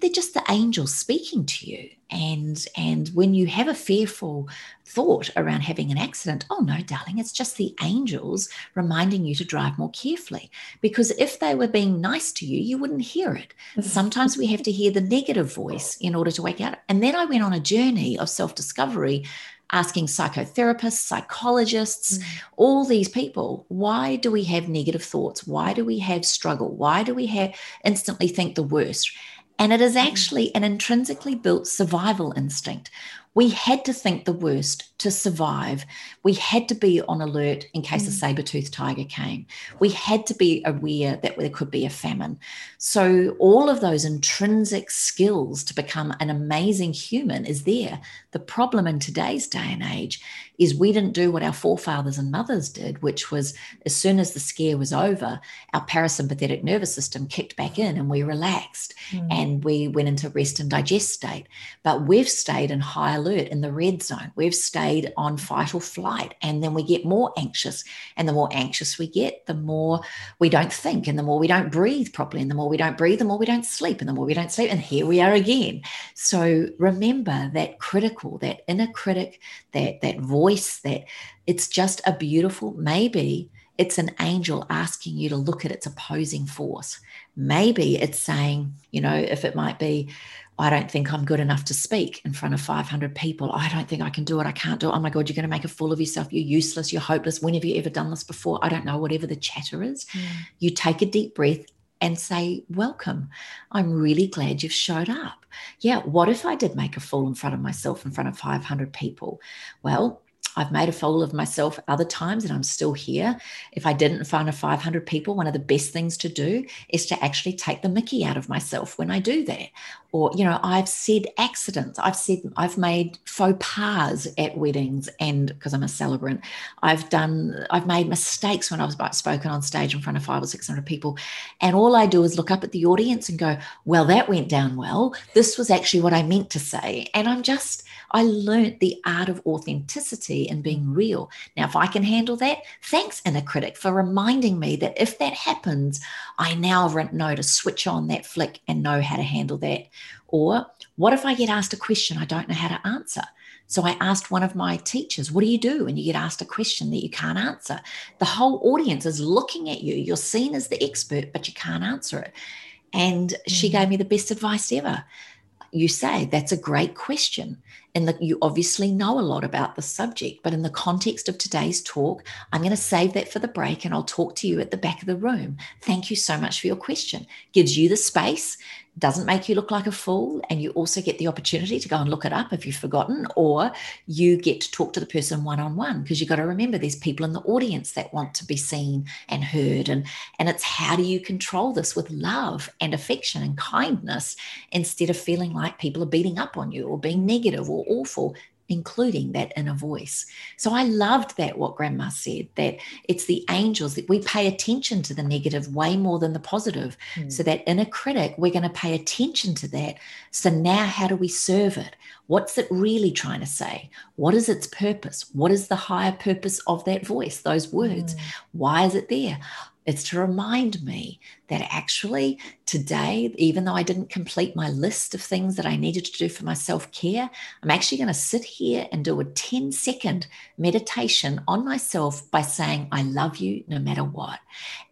they're just the angels speaking to you and and when you have a fearful thought around having an accident oh no darling it's just the angels reminding you to drive more carefully because if they were being nice to you you wouldn't hear it sometimes we have to hear the negative voice in order to wake up and then i went on a journey of self-discovery asking psychotherapists, psychologists, mm. all these people, why do we have negative thoughts? Why do we have struggle? Why do we have instantly think the worst? And it is mm. actually an intrinsically built survival instinct. we had to think the worst to survive. We had to be on alert in case mm. a saber-toothed tiger came. We had to be aware that there could be a famine. So all of those intrinsic skills to become an amazing human is there. The problem in today's day and age is we didn't do what our forefathers and mothers did, which was as soon as the scare was over, our parasympathetic nervous system kicked back in and we relaxed mm. and we went into rest and digest state. But we've stayed in high alert in the red zone. We've stayed on fight or flight. And then we get more anxious. And the more anxious we get, the more we don't think. And the more we don't breathe properly. And the more we don't breathe, the more we don't sleep. And the more we don't sleep. And here we are again. So remember that critical, that inner critic, that that voice, that it's just a beautiful, maybe it's an angel asking you to look at its opposing force. Maybe it's saying, you know, if it might be, I don't think I'm good enough to speak in front of 500 people. I don't think I can do it. I can't do it. Oh my God, you're going to make a fool of yourself. You're useless. You're hopeless. When have you ever done this before? I don't know, whatever the chatter is. Mm. You take a deep breath and say, Welcome. I'm really glad you've showed up. Yeah, what if I did make a fool in front of myself in front of 500 people? Well, I've made a fool of myself other times and I'm still here. If I didn't find a 500 people, one of the best things to do is to actually take the mickey out of myself when I do that. Or, you know, I've said accidents. I've said, I've made faux pas at weddings and because I'm a celebrant, I've done, I've made mistakes when I've spoken on stage in front of five or 600 people. And all I do is look up at the audience and go, well, that went down well. This was actually what I meant to say. And I'm just, I learned the art of authenticity and being real. Now, if I can handle that, thanks, inner critic, for reminding me that if that happens, I now know to switch on that flick and know how to handle that. Or what if I get asked a question I don't know how to answer? So I asked one of my teachers, What do you do when you get asked a question that you can't answer? The whole audience is looking at you. You're seen as the expert, but you can't answer it. And she mm. gave me the best advice ever. You say, That's a great question and that you obviously know a lot about the subject. But in the context of today's talk, I'm going to save that for the break and I'll talk to you at the back of the room. Thank you so much for your question. Gives you the space doesn't make you look like a fool. And you also get the opportunity to go and look it up if you've forgotten, or you get to talk to the person one on one because you've got to remember there's people in the audience that want to be seen and heard. And, and it's how do you control this with love and affection and kindness instead of feeling like people are beating up on you or being negative or awful including that inner voice. So I loved that what grandma said that it's the angels that we pay attention to the negative way more than the positive. Mm. So that inner critic, we're going to pay attention to that. So now how do we serve it? What's it really trying to say? What is its purpose? What is the higher purpose of that voice, those words? Mm. Why is it there? It's to remind me that actually today, even though I didn't complete my list of things that I needed to do for my self care, I'm actually going to sit here and do a 10 second meditation on myself by saying, I love you no matter what.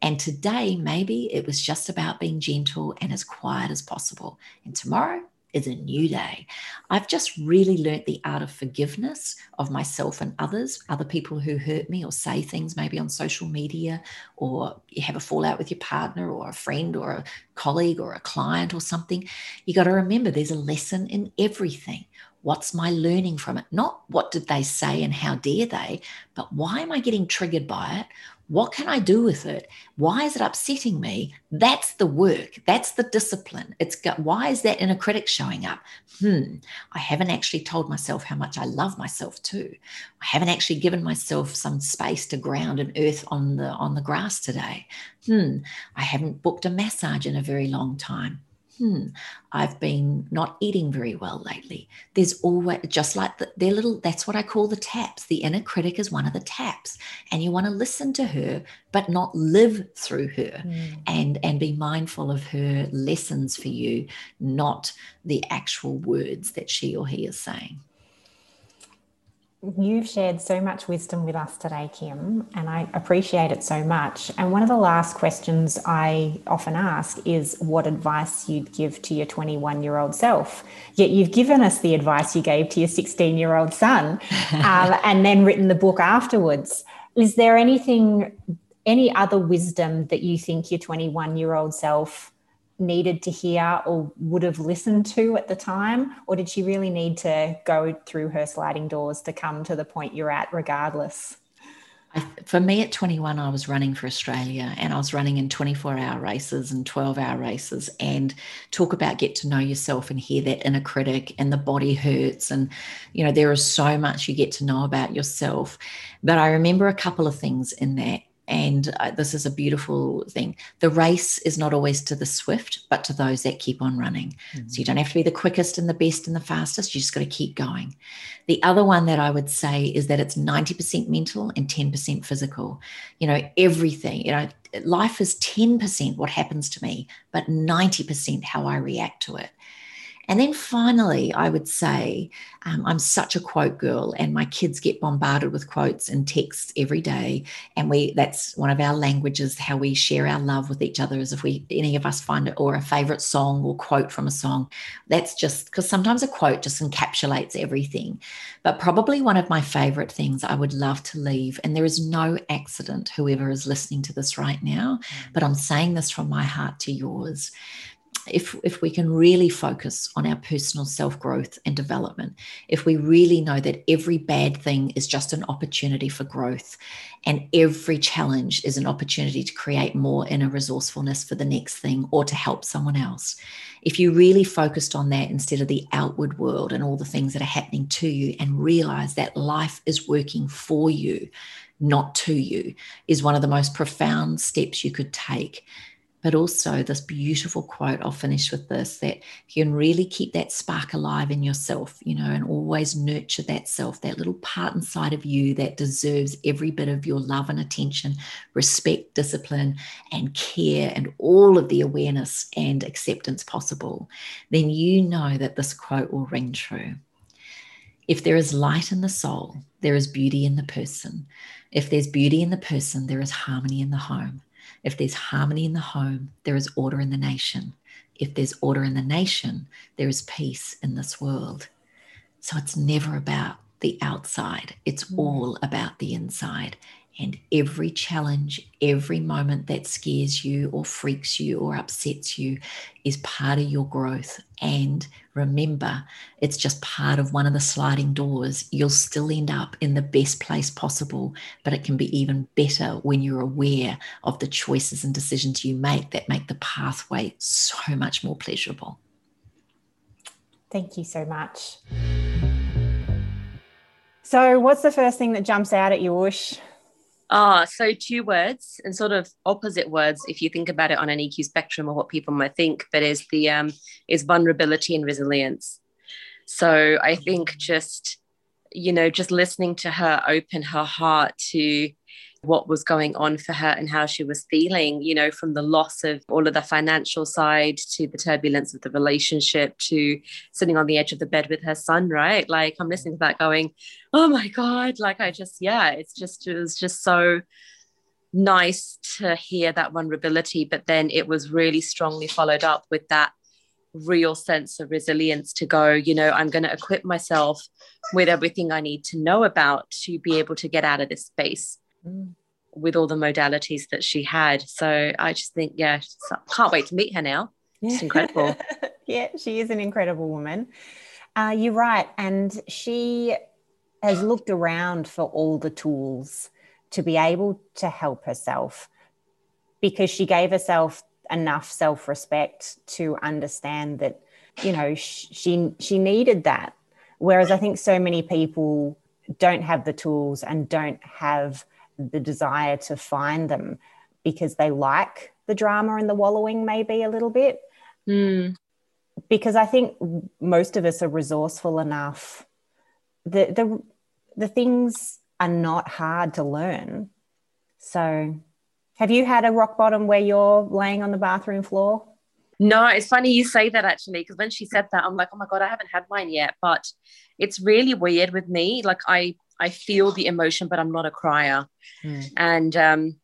And today, maybe it was just about being gentle and as quiet as possible. And tomorrow, is a new day. I've just really learnt the art of forgiveness of myself and others, other people who hurt me or say things maybe on social media, or you have a fallout with your partner or a friend or a colleague or a client or something. You got to remember there's a lesson in everything. What's my learning from it? Not what did they say and how dare they, but why am I getting triggered by it? What can I do with it? Why is it upsetting me? That's the work. That's the discipline. It's got, why is that inner critic showing up? Hmm, I haven't actually told myself how much I love myself too. I haven't actually given myself some space to ground and earth on the on the grass today. Hmm, I haven't booked a massage in a very long time hmm, I've been not eating very well lately. There's always, just like the, they're little, that's what I call the taps. The inner critic is one of the taps. And you want to listen to her, but not live through her mm. and, and be mindful of her lessons for you, not the actual words that she or he is saying. You've shared so much wisdom with us today, Kim, and I appreciate it so much. And one of the last questions I often ask is what advice you'd give to your 21 year old self. Yet you've given us the advice you gave to your 16 year old son um, and then written the book afterwards. Is there anything, any other wisdom that you think your 21 year old self needed to hear or would have listened to at the time? Or did she really need to go through her sliding doors to come to the point you're at, regardless? I, for me at 21, I was running for Australia and I was running in 24 hour races and 12 hour races. And talk about get to know yourself and hear that inner critic and the body hurts. And, you know, there is so much you get to know about yourself. But I remember a couple of things in that. And uh, this is a beautiful thing. The race is not always to the swift, but to those that keep on running. Mm-hmm. So you don't have to be the quickest and the best and the fastest. You just got to keep going. The other one that I would say is that it's 90% mental and 10% physical. You know, everything, you know, life is 10% what happens to me, but 90% how I react to it. And then finally, I would say um, I'm such a quote girl, and my kids get bombarded with quotes and texts every day. And we that's one of our languages, how we share our love with each other is if we any of us find it or a favorite song or quote from a song. That's just because sometimes a quote just encapsulates everything. But probably one of my favorite things I would love to leave, and there is no accident, whoever is listening to this right now, mm. but I'm saying this from my heart to yours if if we can really focus on our personal self growth and development if we really know that every bad thing is just an opportunity for growth and every challenge is an opportunity to create more inner resourcefulness for the next thing or to help someone else if you really focused on that instead of the outward world and all the things that are happening to you and realize that life is working for you not to you is one of the most profound steps you could take but also this beautiful quote i'll finish with this that you can really keep that spark alive in yourself you know and always nurture that self that little part inside of you that deserves every bit of your love and attention respect discipline and care and all of the awareness and acceptance possible. Then you know that this quote will ring true. If there is light in the soul there is beauty in the person. If there's beauty in the person there is harmony in the home if there's harmony in the home, there is order in the nation. If there's order in the nation, there is peace in this world. So it's never about the outside, it's mm. all about the inside. And every challenge, every moment that scares you or freaks you or upsets you is part of your growth. And remember, it's just part of one of the sliding doors. You'll still end up in the best place possible, but it can be even better when you're aware of the choices and decisions you make that make the pathway so much more pleasurable. Thank you so much. So, what's the first thing that jumps out at you, Ush? Ah, so two words and sort of opposite words, if you think about it on an EQ spectrum or what people might think, but is the um, is vulnerability and resilience. So I think just you know just listening to her open her heart to what was going on for her and how she was feeling, you know, from the loss of all of the financial side to the turbulence of the relationship to sitting on the edge of the bed with her son, right? Like I'm listening to that going, oh my God, like I just, yeah, it's just, it was just so nice to hear that vulnerability. But then it was really strongly followed up with that real sense of resilience to go, you know, I'm going to equip myself with everything I need to know about to be able to get out of this space mm. with all the modalities that she had. So I just think, yeah, can't wait to meet her now. It's incredible. yeah, she is an incredible woman. Uh, you're right. And she has looked around for all the tools to be able to help herself because she gave herself enough self-respect to understand that you know she she needed that whereas i think so many people don't have the tools and don't have the desire to find them because they like the drama and the wallowing maybe a little bit. Mm. Because I think most of us are resourceful enough. The the the things are not hard to learn. So have you had a rock bottom where you're laying on the bathroom floor? No, it's funny you say that actually, because when she said that, I'm like, oh my God, I haven't had mine yet. But it's really weird with me. Like I I feel the emotion, but I'm not a crier. Mm. And um,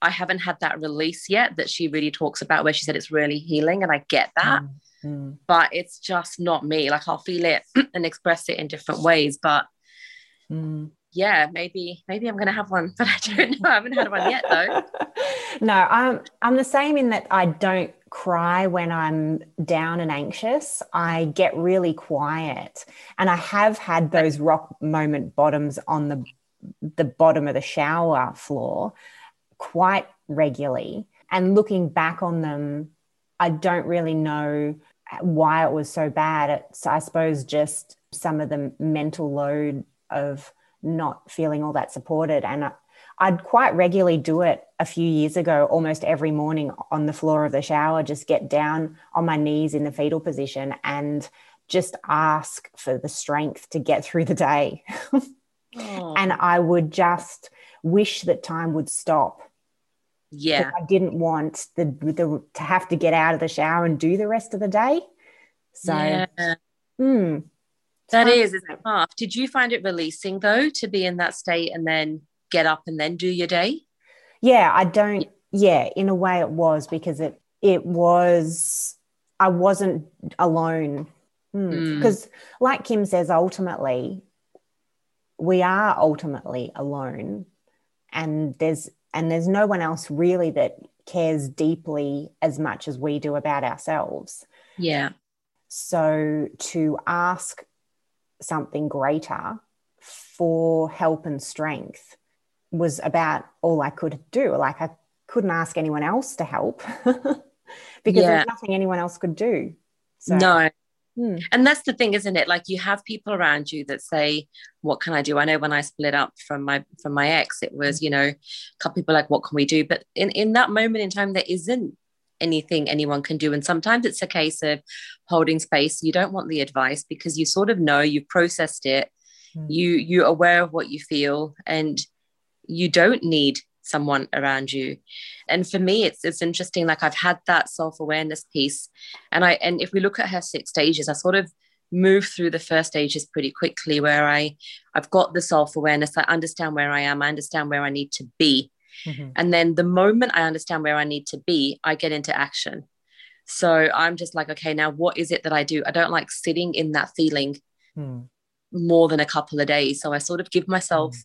I haven't had that release yet that she really talks about, where she said it's really healing, and I get that. Mm. But it's just not me. Like I'll feel it and express it in different ways. But mm. Yeah, maybe maybe I'm going to have one, but I don't know. I haven't had one yet though. no, I'm I'm the same in that I don't cry when I'm down and anxious. I get really quiet, and I have had those rock moment bottoms on the the bottom of the shower floor quite regularly. And looking back on them, I don't really know why it was so bad. It's, I suppose, just some of the mental load of not feeling all that supported. And I, I'd quite regularly do it a few years ago, almost every morning on the floor of the shower, just get down on my knees in the fetal position and just ask for the strength to get through the day. and I would just wish that time would stop. Yeah. I didn't want the, the to have to get out of the shower and do the rest of the day. So yeah. Hmm, that is it's tough. Did you find it releasing though to be in that state and then get up and then do your day? Yeah, I don't yeah, in a way it was because it it was I wasn't alone. Because mm. like Kim says, ultimately, we are ultimately alone. And there's and there's no one else really that cares deeply as much as we do about ourselves. Yeah. So to ask something greater for help and strength was about all I could do. Like I couldn't ask anyone else to help because yeah. there's nothing anyone else could do. So, no. Hmm. And that's the thing, isn't it? Like you have people around you that say, "What can I do?" I know when I split up from my from my ex, it was you know, a couple people like, "What can we do?" But in in that moment in time, there isn't anything anyone can do. And sometimes it's a case of holding space. You don't want the advice because you sort of know you've processed it. Mm. You you're aware of what you feel and you don't need someone around you. And for me, it's it's interesting. Like I've had that self-awareness piece. And I and if we look at her six stages, I sort of move through the first stages pretty quickly where I I've got the self-awareness. I understand where I am, I understand where I need to be. Mm-hmm. And then the moment I understand where I need to be, I get into action. So I'm just like, okay, now what is it that I do? I don't like sitting in that feeling mm. more than a couple of days. So I sort of give myself mm.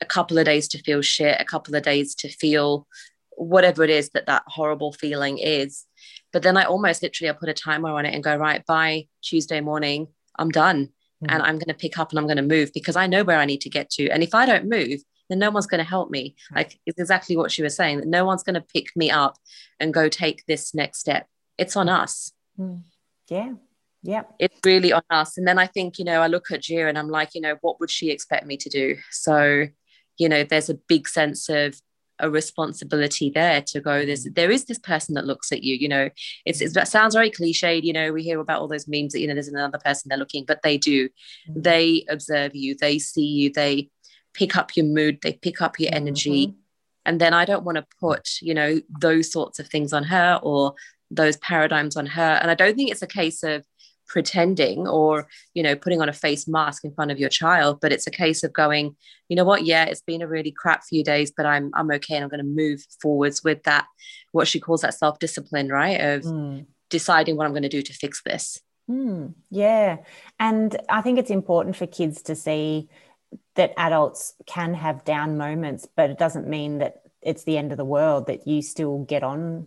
a couple of days to feel shit, a couple of days to feel whatever it is that that horrible feeling is. But then I almost literally I put a timer on it and go right by Tuesday morning, I'm done. Mm. And I'm going to pick up and I'm going to move because I know where I need to get to. And if I don't move, then no one's going to help me. Like it's exactly what she was saying that no one's going to pick me up and go take this next step. It's on us. Mm. Yeah. Yeah. It's really on us. And then I think, you know, I look at Gia and I'm like, you know, what would she expect me to do? So, you know, there's a big sense of a responsibility there to go there's mm. there is this person that looks at you you know it's, it's that sounds very cliched you know we hear about all those memes that you know there's another person they're looking but they do mm-hmm. they observe you they see you they pick up your mood, they pick up your energy. Mm-hmm. And then I don't want to put, you know, those sorts of things on her or those paradigms on her. And I don't think it's a case of pretending or, you know, putting on a face mask in front of your child, but it's a case of going, you know what, yeah, it's been a really crap few days, but I'm I'm okay and I'm going to move forwards with that, what she calls that self-discipline, right? Of mm. deciding what I'm going to do to fix this. Mm, yeah. And I think it's important for kids to see that adults can have down moments, but it doesn't mean that it's the end of the world, that you still get on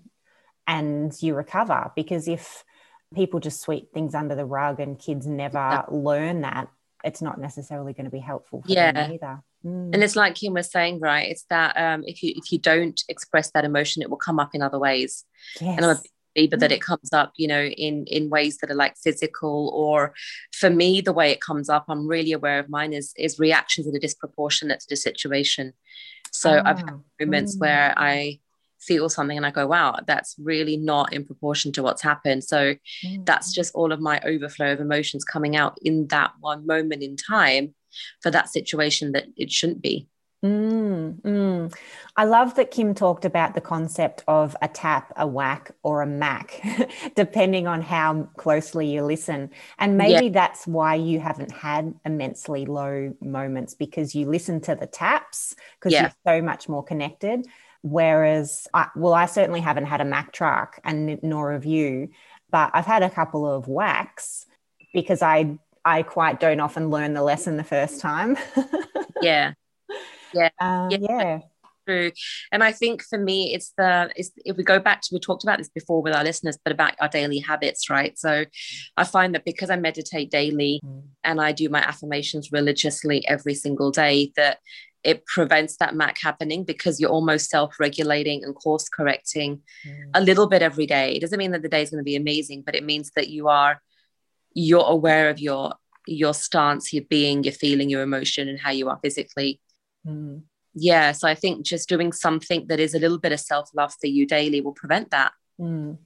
and you recover. Because if people just sweep things under the rug and kids never learn that, it's not necessarily going to be helpful for yeah. them either. Mm. And it's like Kim was saying, right? It's that um, if you if you don't express that emotion, it will come up in other ways. Yes. And I'm a but that mm. it comes up you know in in ways that are like physical or for me the way it comes up i'm really aware of mine is is reactions that are disproportionate to the situation so oh. i've had ah, moments mm. where i feel something and i go wow that's really not in proportion to what's happened so mm. that's just all of my overflow of emotions coming out in that one moment in time for that situation that it shouldn't be Mm, mm. I love that Kim talked about the concept of a tap, a whack, or a mac, depending on how closely you listen. And maybe yeah. that's why you haven't had immensely low moments because you listen to the taps because yeah. you're so much more connected. Whereas, I, well, I certainly haven't had a Mack truck, and nor have you, but I've had a couple of whacks because I I quite don't often learn the lesson the first time. yeah yeah uh, yeah. yeah true and i think for me it's the it's if we go back to we talked about this before with our listeners but about our daily habits right so i find that because i meditate daily mm. and i do my affirmations religiously every single day that it prevents that mac happening because you're almost self-regulating and course correcting mm. a little bit every day it doesn't mean that the day is going to be amazing but it means that you are you're aware of your your stance your being your feeling your emotion and how you are physically mm. yeah so i think just doing something that is a little bit of self-love for you daily will prevent that mm.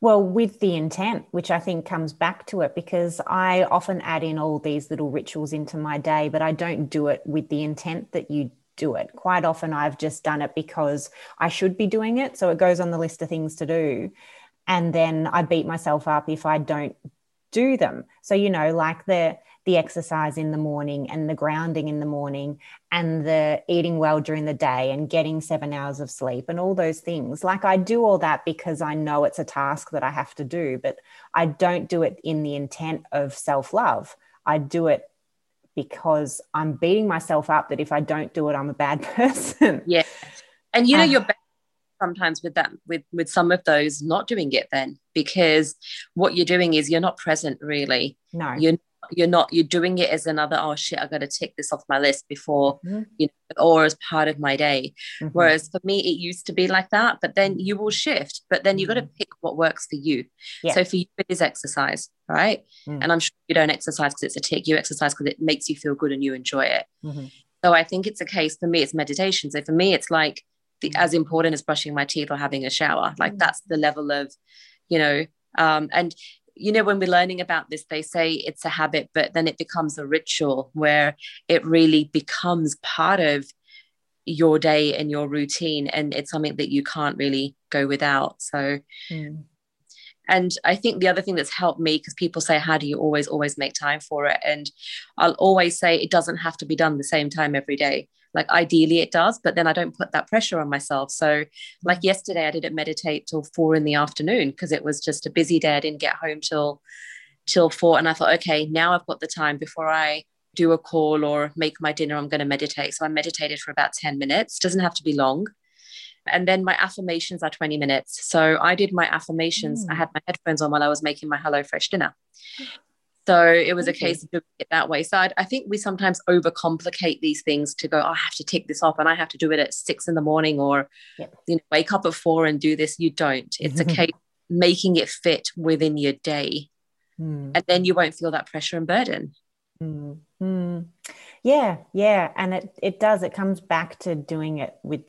Well, with the intent, which I think comes back to it, because I often add in all these little rituals into my day, but I don't do it with the intent that you do it. Quite often, I've just done it because I should be doing it. So it goes on the list of things to do. And then I beat myself up if I don't do them. So, you know, like the the exercise in the morning and the grounding in the morning and the eating well during the day and getting seven hours of sleep and all those things. Like I do all that because I know it's a task that I have to do, but I don't do it in the intent of self love. I do it because I'm beating myself up that if I don't do it, I'm a bad person. Yeah. And you know, you're sometimes with that with with some of those not doing it then because what you're doing is you're not present really no you're you're not you're doing it as another oh shit i got to tick this off my list before mm-hmm. you know or as part of my day mm-hmm. whereas for me it used to be like that but then you will shift but then you got to mm-hmm. pick what works for you yeah. so for you it is exercise right mm. and i'm sure you don't exercise because it's a tick you exercise because it makes you feel good and you enjoy it mm-hmm. so i think it's a case for me it's meditation so for me it's like the, as important as brushing my teeth or having a shower like mm. that's the level of you know um, and you know, when we're learning about this, they say it's a habit, but then it becomes a ritual where it really becomes part of your day and your routine. And it's something that you can't really go without. So, mm. and I think the other thing that's helped me, because people say, How do you always, always make time for it? And I'll always say, It doesn't have to be done the same time every day like ideally it does but then i don't put that pressure on myself. So like yesterday i didn't meditate till four in the afternoon because it was just a busy day. I didn't get home till till four and i thought okay now i've got the time before i do a call or make my dinner i'm going to meditate. So i meditated for about 10 minutes. Doesn't have to be long. And then my affirmations are 20 minutes. So i did my affirmations. Mm. i had my headphones on while i was making my HelloFresh dinner so it was a case of doing it that way. So I, I, think we sometimes overcomplicate these things to go, oh, I have to tick this off and I have to do it at six in the morning or yep. you know, wake up at four and do this. You don't. It's a case making it fit within your day. Mm. And then you won't feel that pressure and burden. Mm. Mm. Yeah, yeah. And it, it does. It comes back to doing it with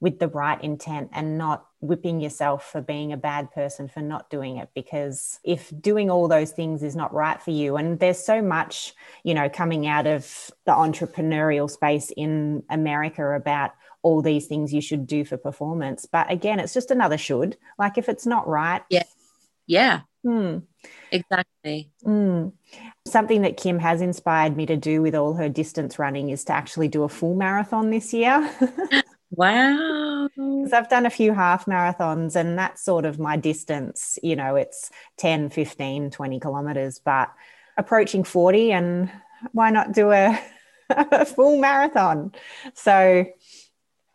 with the right intent and not whipping yourself for being a bad person for not doing it because if doing all those things is not right for you and there's so much you know coming out of the entrepreneurial space in America about all these things you should do for performance. But again it's just another should. Like if it's not right yeah. Yeah. hmm. exactly. Hmm. something that Kim has inspired me to do with all her distance running is to actually do a full marathon this year Wow. Because I've done a few half marathons and that's sort of my distance. You know, it's 10, 15, 20 kilometers, but approaching 40 and why not do a, a full marathon? So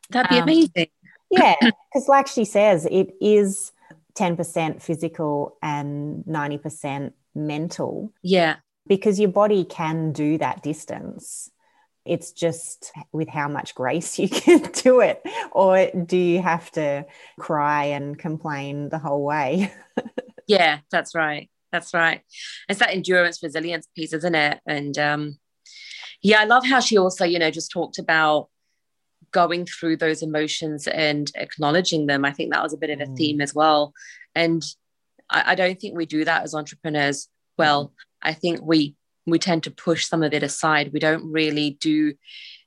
that'd be um, amazing. yeah. Because, like she says, it is 10% physical and 90% mental. Yeah. Because your body can do that distance. It's just with how much grace you can do it. Or do you have to cry and complain the whole way? yeah, that's right. That's right. It's that endurance resilience piece, isn't it? And um, yeah, I love how she also, you know, just talked about going through those emotions and acknowledging them. I think that was a bit of a mm. theme as well. And I, I, don't think we do that as entrepreneurs well. Mm. I think we we tend to push some of it aside we don't really do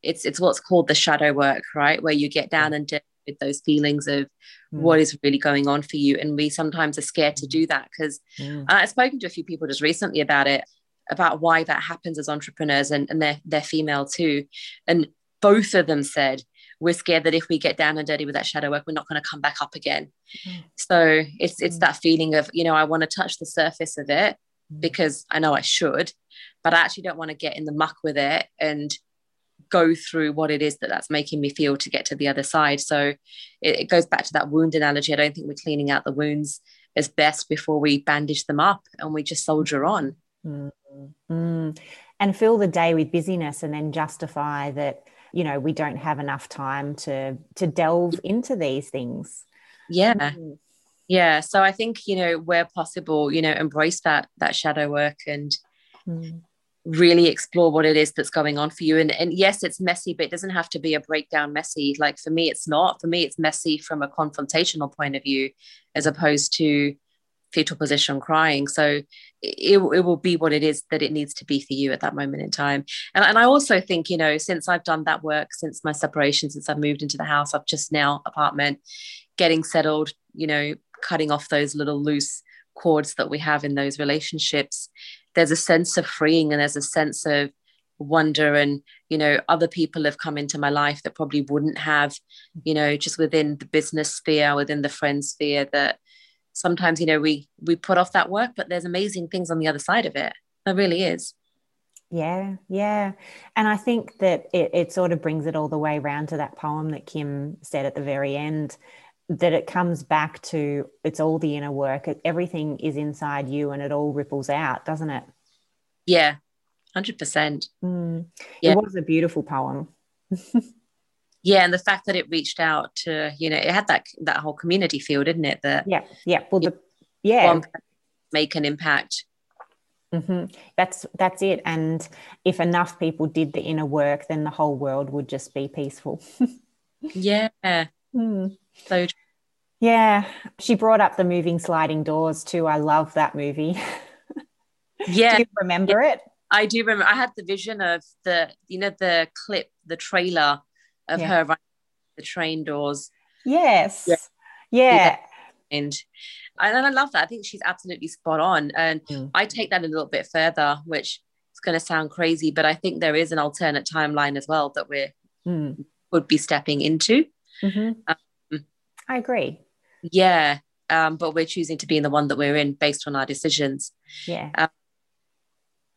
it's it's what's called the shadow work right where you get down and dirty with those feelings of mm. what is really going on for you and we sometimes are scared to do that because mm. i've spoken to a few people just recently about it about why that happens as entrepreneurs and, and they're they're female too and both of them said we're scared that if we get down and dirty with that shadow work, we're not going to come back up again. Mm. So it's it's mm. that feeling of, you know, I want to touch the surface of it. Because I know I should, but I actually don't want to get in the muck with it and go through what it is that that's making me feel to get to the other side. So it, it goes back to that wound analogy. I don't think we're cleaning out the wounds as best before we bandage them up and we just soldier on. Mm-hmm. And fill the day with busyness and then justify that, you know, we don't have enough time to to delve into these things. Yeah. Mm-hmm. Yeah. So I think, you know, where possible, you know, embrace that that shadow work and mm. really explore what it is that's going on for you. And and yes it's messy but it doesn't have to be a breakdown messy. Like for me it's not. For me it's messy from a confrontational point of view as opposed to fetal position crying. So it, it will be what it is that it needs to be for you at that moment in time. And, and i also think you know since i've done that work since my separation since i've moved into the house i've just now apartment getting settled you know cutting off those little loose cords that we have in those relationships. There's a sense of freeing and there's a sense of wonder and you know other people have come into my life that probably wouldn't have you know just within the business sphere within the friend sphere that sometimes you know we we put off that work but there's amazing things on the other side of it. There really is. Yeah yeah. And i think that it, it sort of brings it all the way around to that poem that kim said at the very end that it comes back to it's all the inner work. Everything is inside you and it all ripples out doesn't it? Yeah 100% mm. yeah. it was a beautiful poem. Yeah and the fact that it reached out to you know it had that that whole community feel didn't it? That yeah yeah. Well the yeah. make an impact. Mm-hmm. that's that's it. And if enough people did the inner work then the whole world would just be peaceful. Yeah. Mm. So yeah, she brought up the moving sliding doors too. I love that movie. Yeah. do you remember yeah. it? I do remember. I had the vision of the, you know, the clip, the trailer of yeah. her running the train doors. Yes. Yeah. yeah. And and I love that. I think she's absolutely spot on. And mm. I take that a little bit further, which is going to sound crazy, but I think there is an alternate timeline as well that we mm. would be stepping into. Mm-hmm. Um, I agree. Yeah. Um, but we're choosing to be in the one that we're in based on our decisions. Yeah. Um,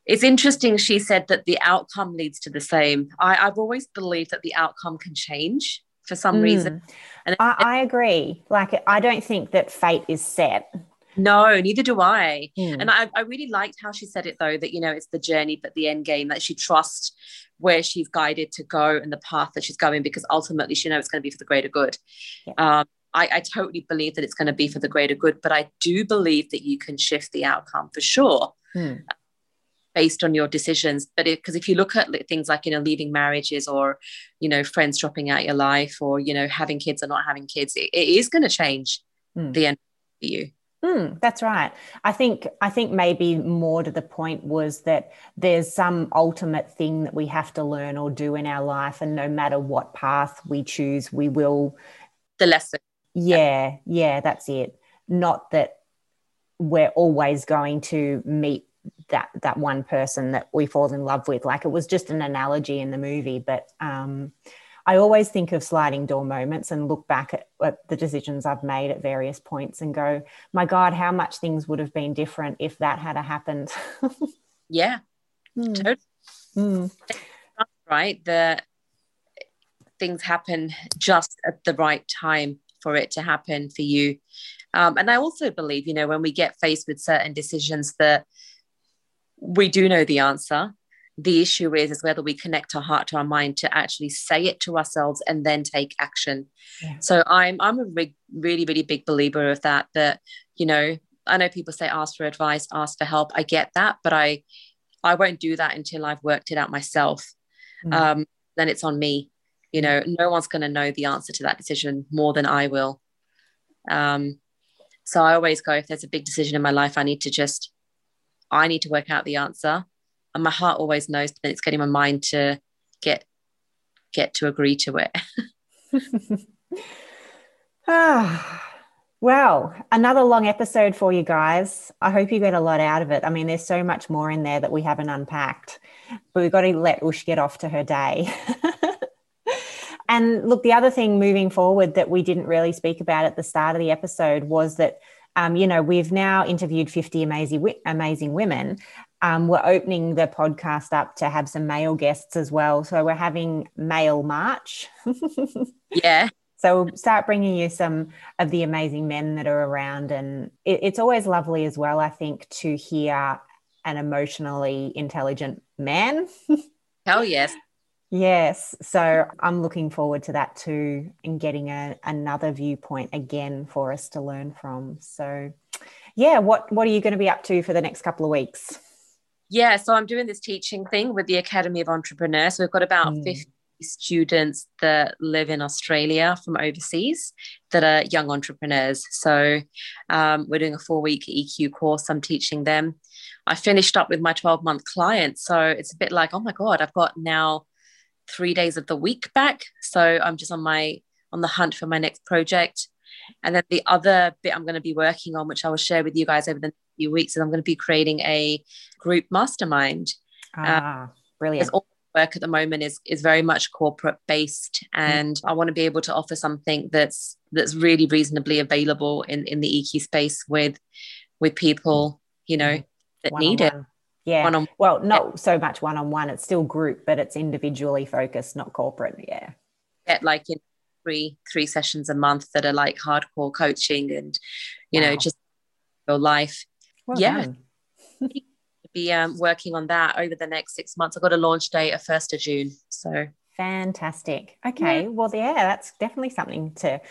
it's interesting. She said that the outcome leads to the same. I, have always believed that the outcome can change for some mm. reason. And I, I, agree. Like, I don't think that fate is set. No, neither do I. Mm. And I, I really liked how she said it, though, that, you know, it's the journey, but the end game, that she trusts where she's guided to go and the path that she's going because ultimately she knows it's going to be for the greater good. Yeah. Um, I, I totally believe that it's going to be for the greater good, but I do believe that you can shift the outcome for sure. Hmm. based on your decisions but because if you look at things like you know leaving marriages or you know friends dropping out your life or you know having kids or not having kids it, it is going to change mm. the end for you Mm, that's right. I think I think maybe more to the point was that there's some ultimate thing that we have to learn or do in our life, and no matter what path we choose, we will. The lesson yeah, yeah, that's it. Not that we're always going to meet that that one person that we fall in love with. Like it was just an analogy in the movie, but um, I always think of sliding door moments and look back at, at, the decisions I've made at various points and go, my God, how much things would have been different if that had happened. yeah, mm. totally. Mm. Right, the things happen just at the right time for it to happen for you. Um, and I also believe, you know, when we get faced with certain decisions that we do know the answer, the issue is is whether we connect our heart to our mind to actually say it to ourselves and then take action. Yeah. So I'm I'm a big, really really big believer of that. That you know I know people say ask for advice, ask for help. I get that, but I I won't do that until I've worked it out myself. Mm. Um, then it's on me you know no one's going to know the answer to that decision more than i will um, so i always go if there's a big decision in my life i need to just i need to work out the answer and my heart always knows that it's getting my mind to get get to agree to it ah well, another long episode for you guys. I hope you get a lot out of it. I mean, there's so much more in there that we haven't unpacked, but we've got to let Ush get off to her day. and look, the other thing moving forward that we didn't really speak about at the start of the episode was that, um, you know, we've now interviewed 50 amazing, amazing women. um, we're opening the podcast up to have some male guests as well. So we're having Male March. yeah. So we'll start bringing you some of the amazing men that are around. And it, it's always lovely as well, I think, to hear an emotionally intelligent man. Hell yes. Yes. So I'm looking forward to that too and getting a, another viewpoint again for us to learn from. So yeah, what what are you going to be up to for the next couple of weeks? Yeah, so I'm doing this teaching thing with the Academy of Entrepreneurs. So we've got about mm. 50 students that live in Australia from overseas that are young entrepreneurs. So um, we're doing a four week EQ course. I'm teaching them. I finished up with my 12 month client. So it's a bit like, oh my God, I've got now three days of the week back. So I'm just on my on the hunt for my next project. And then the other bit I'm going to be working on, which I will share with you guys over the next few weeks, is I'm going to be creating a group mastermind. Ah, um, brilliant. All work at the moment is is very much corporate based, and mm. I want to be able to offer something that's that's really reasonably available in in the EQ space with with people, you know, that one need it. Yeah. One on, well, not so much one on one. It's still group, but it's individually focused, not corporate. Yeah. Get like in three three sessions a month that are like hardcore coaching and you wow. know just your life. Well yeah. be um, working on that over the next six months. I've got a launch date of first of June. So fantastic. Okay. Yeah. Well, yeah, that's definitely something to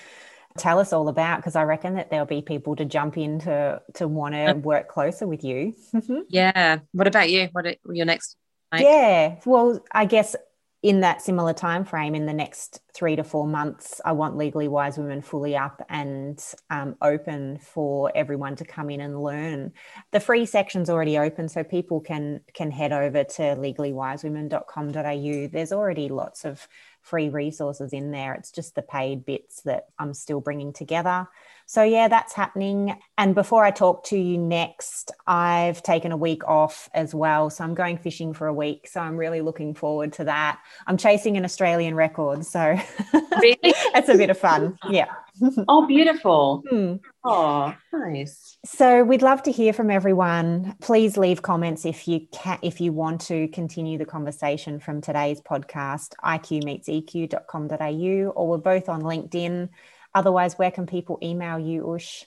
tell us all about because I reckon that there'll be people to jump in to to want to work closer with you. yeah. What about you? What are your next? Yeah. Well, I guess in that similar time frame in the next three to four months i want legally wise women fully up and um, open for everyone to come in and learn the free section's already open so people can can head over to legallywisewomen.com.au there's already lots of free resources in there it's just the paid bits that i'm still bringing together so, yeah, that's happening. And before I talk to you next, I've taken a week off as well. So, I'm going fishing for a week. So, I'm really looking forward to that. I'm chasing an Australian record. So, really? it's a bit of fun. Yeah. oh, beautiful. Hmm. Oh, nice. So we'd love to hear from everyone. Please leave comments if you can if you want to continue the conversation from today's podcast, iqmeetseq.com.au, or we're both on LinkedIn. Otherwise, where can people email you, Ush?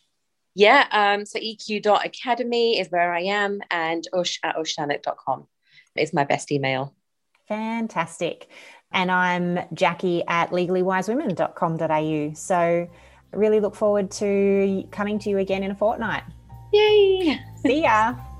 Yeah, um, so eq.academy is where I am, and ush at ushthanik.com is my best email. Fantastic. And I'm Jacqui at legallywisewomen.com.au. So really look forward to coming to you again in a fortnight. Yay. See ya.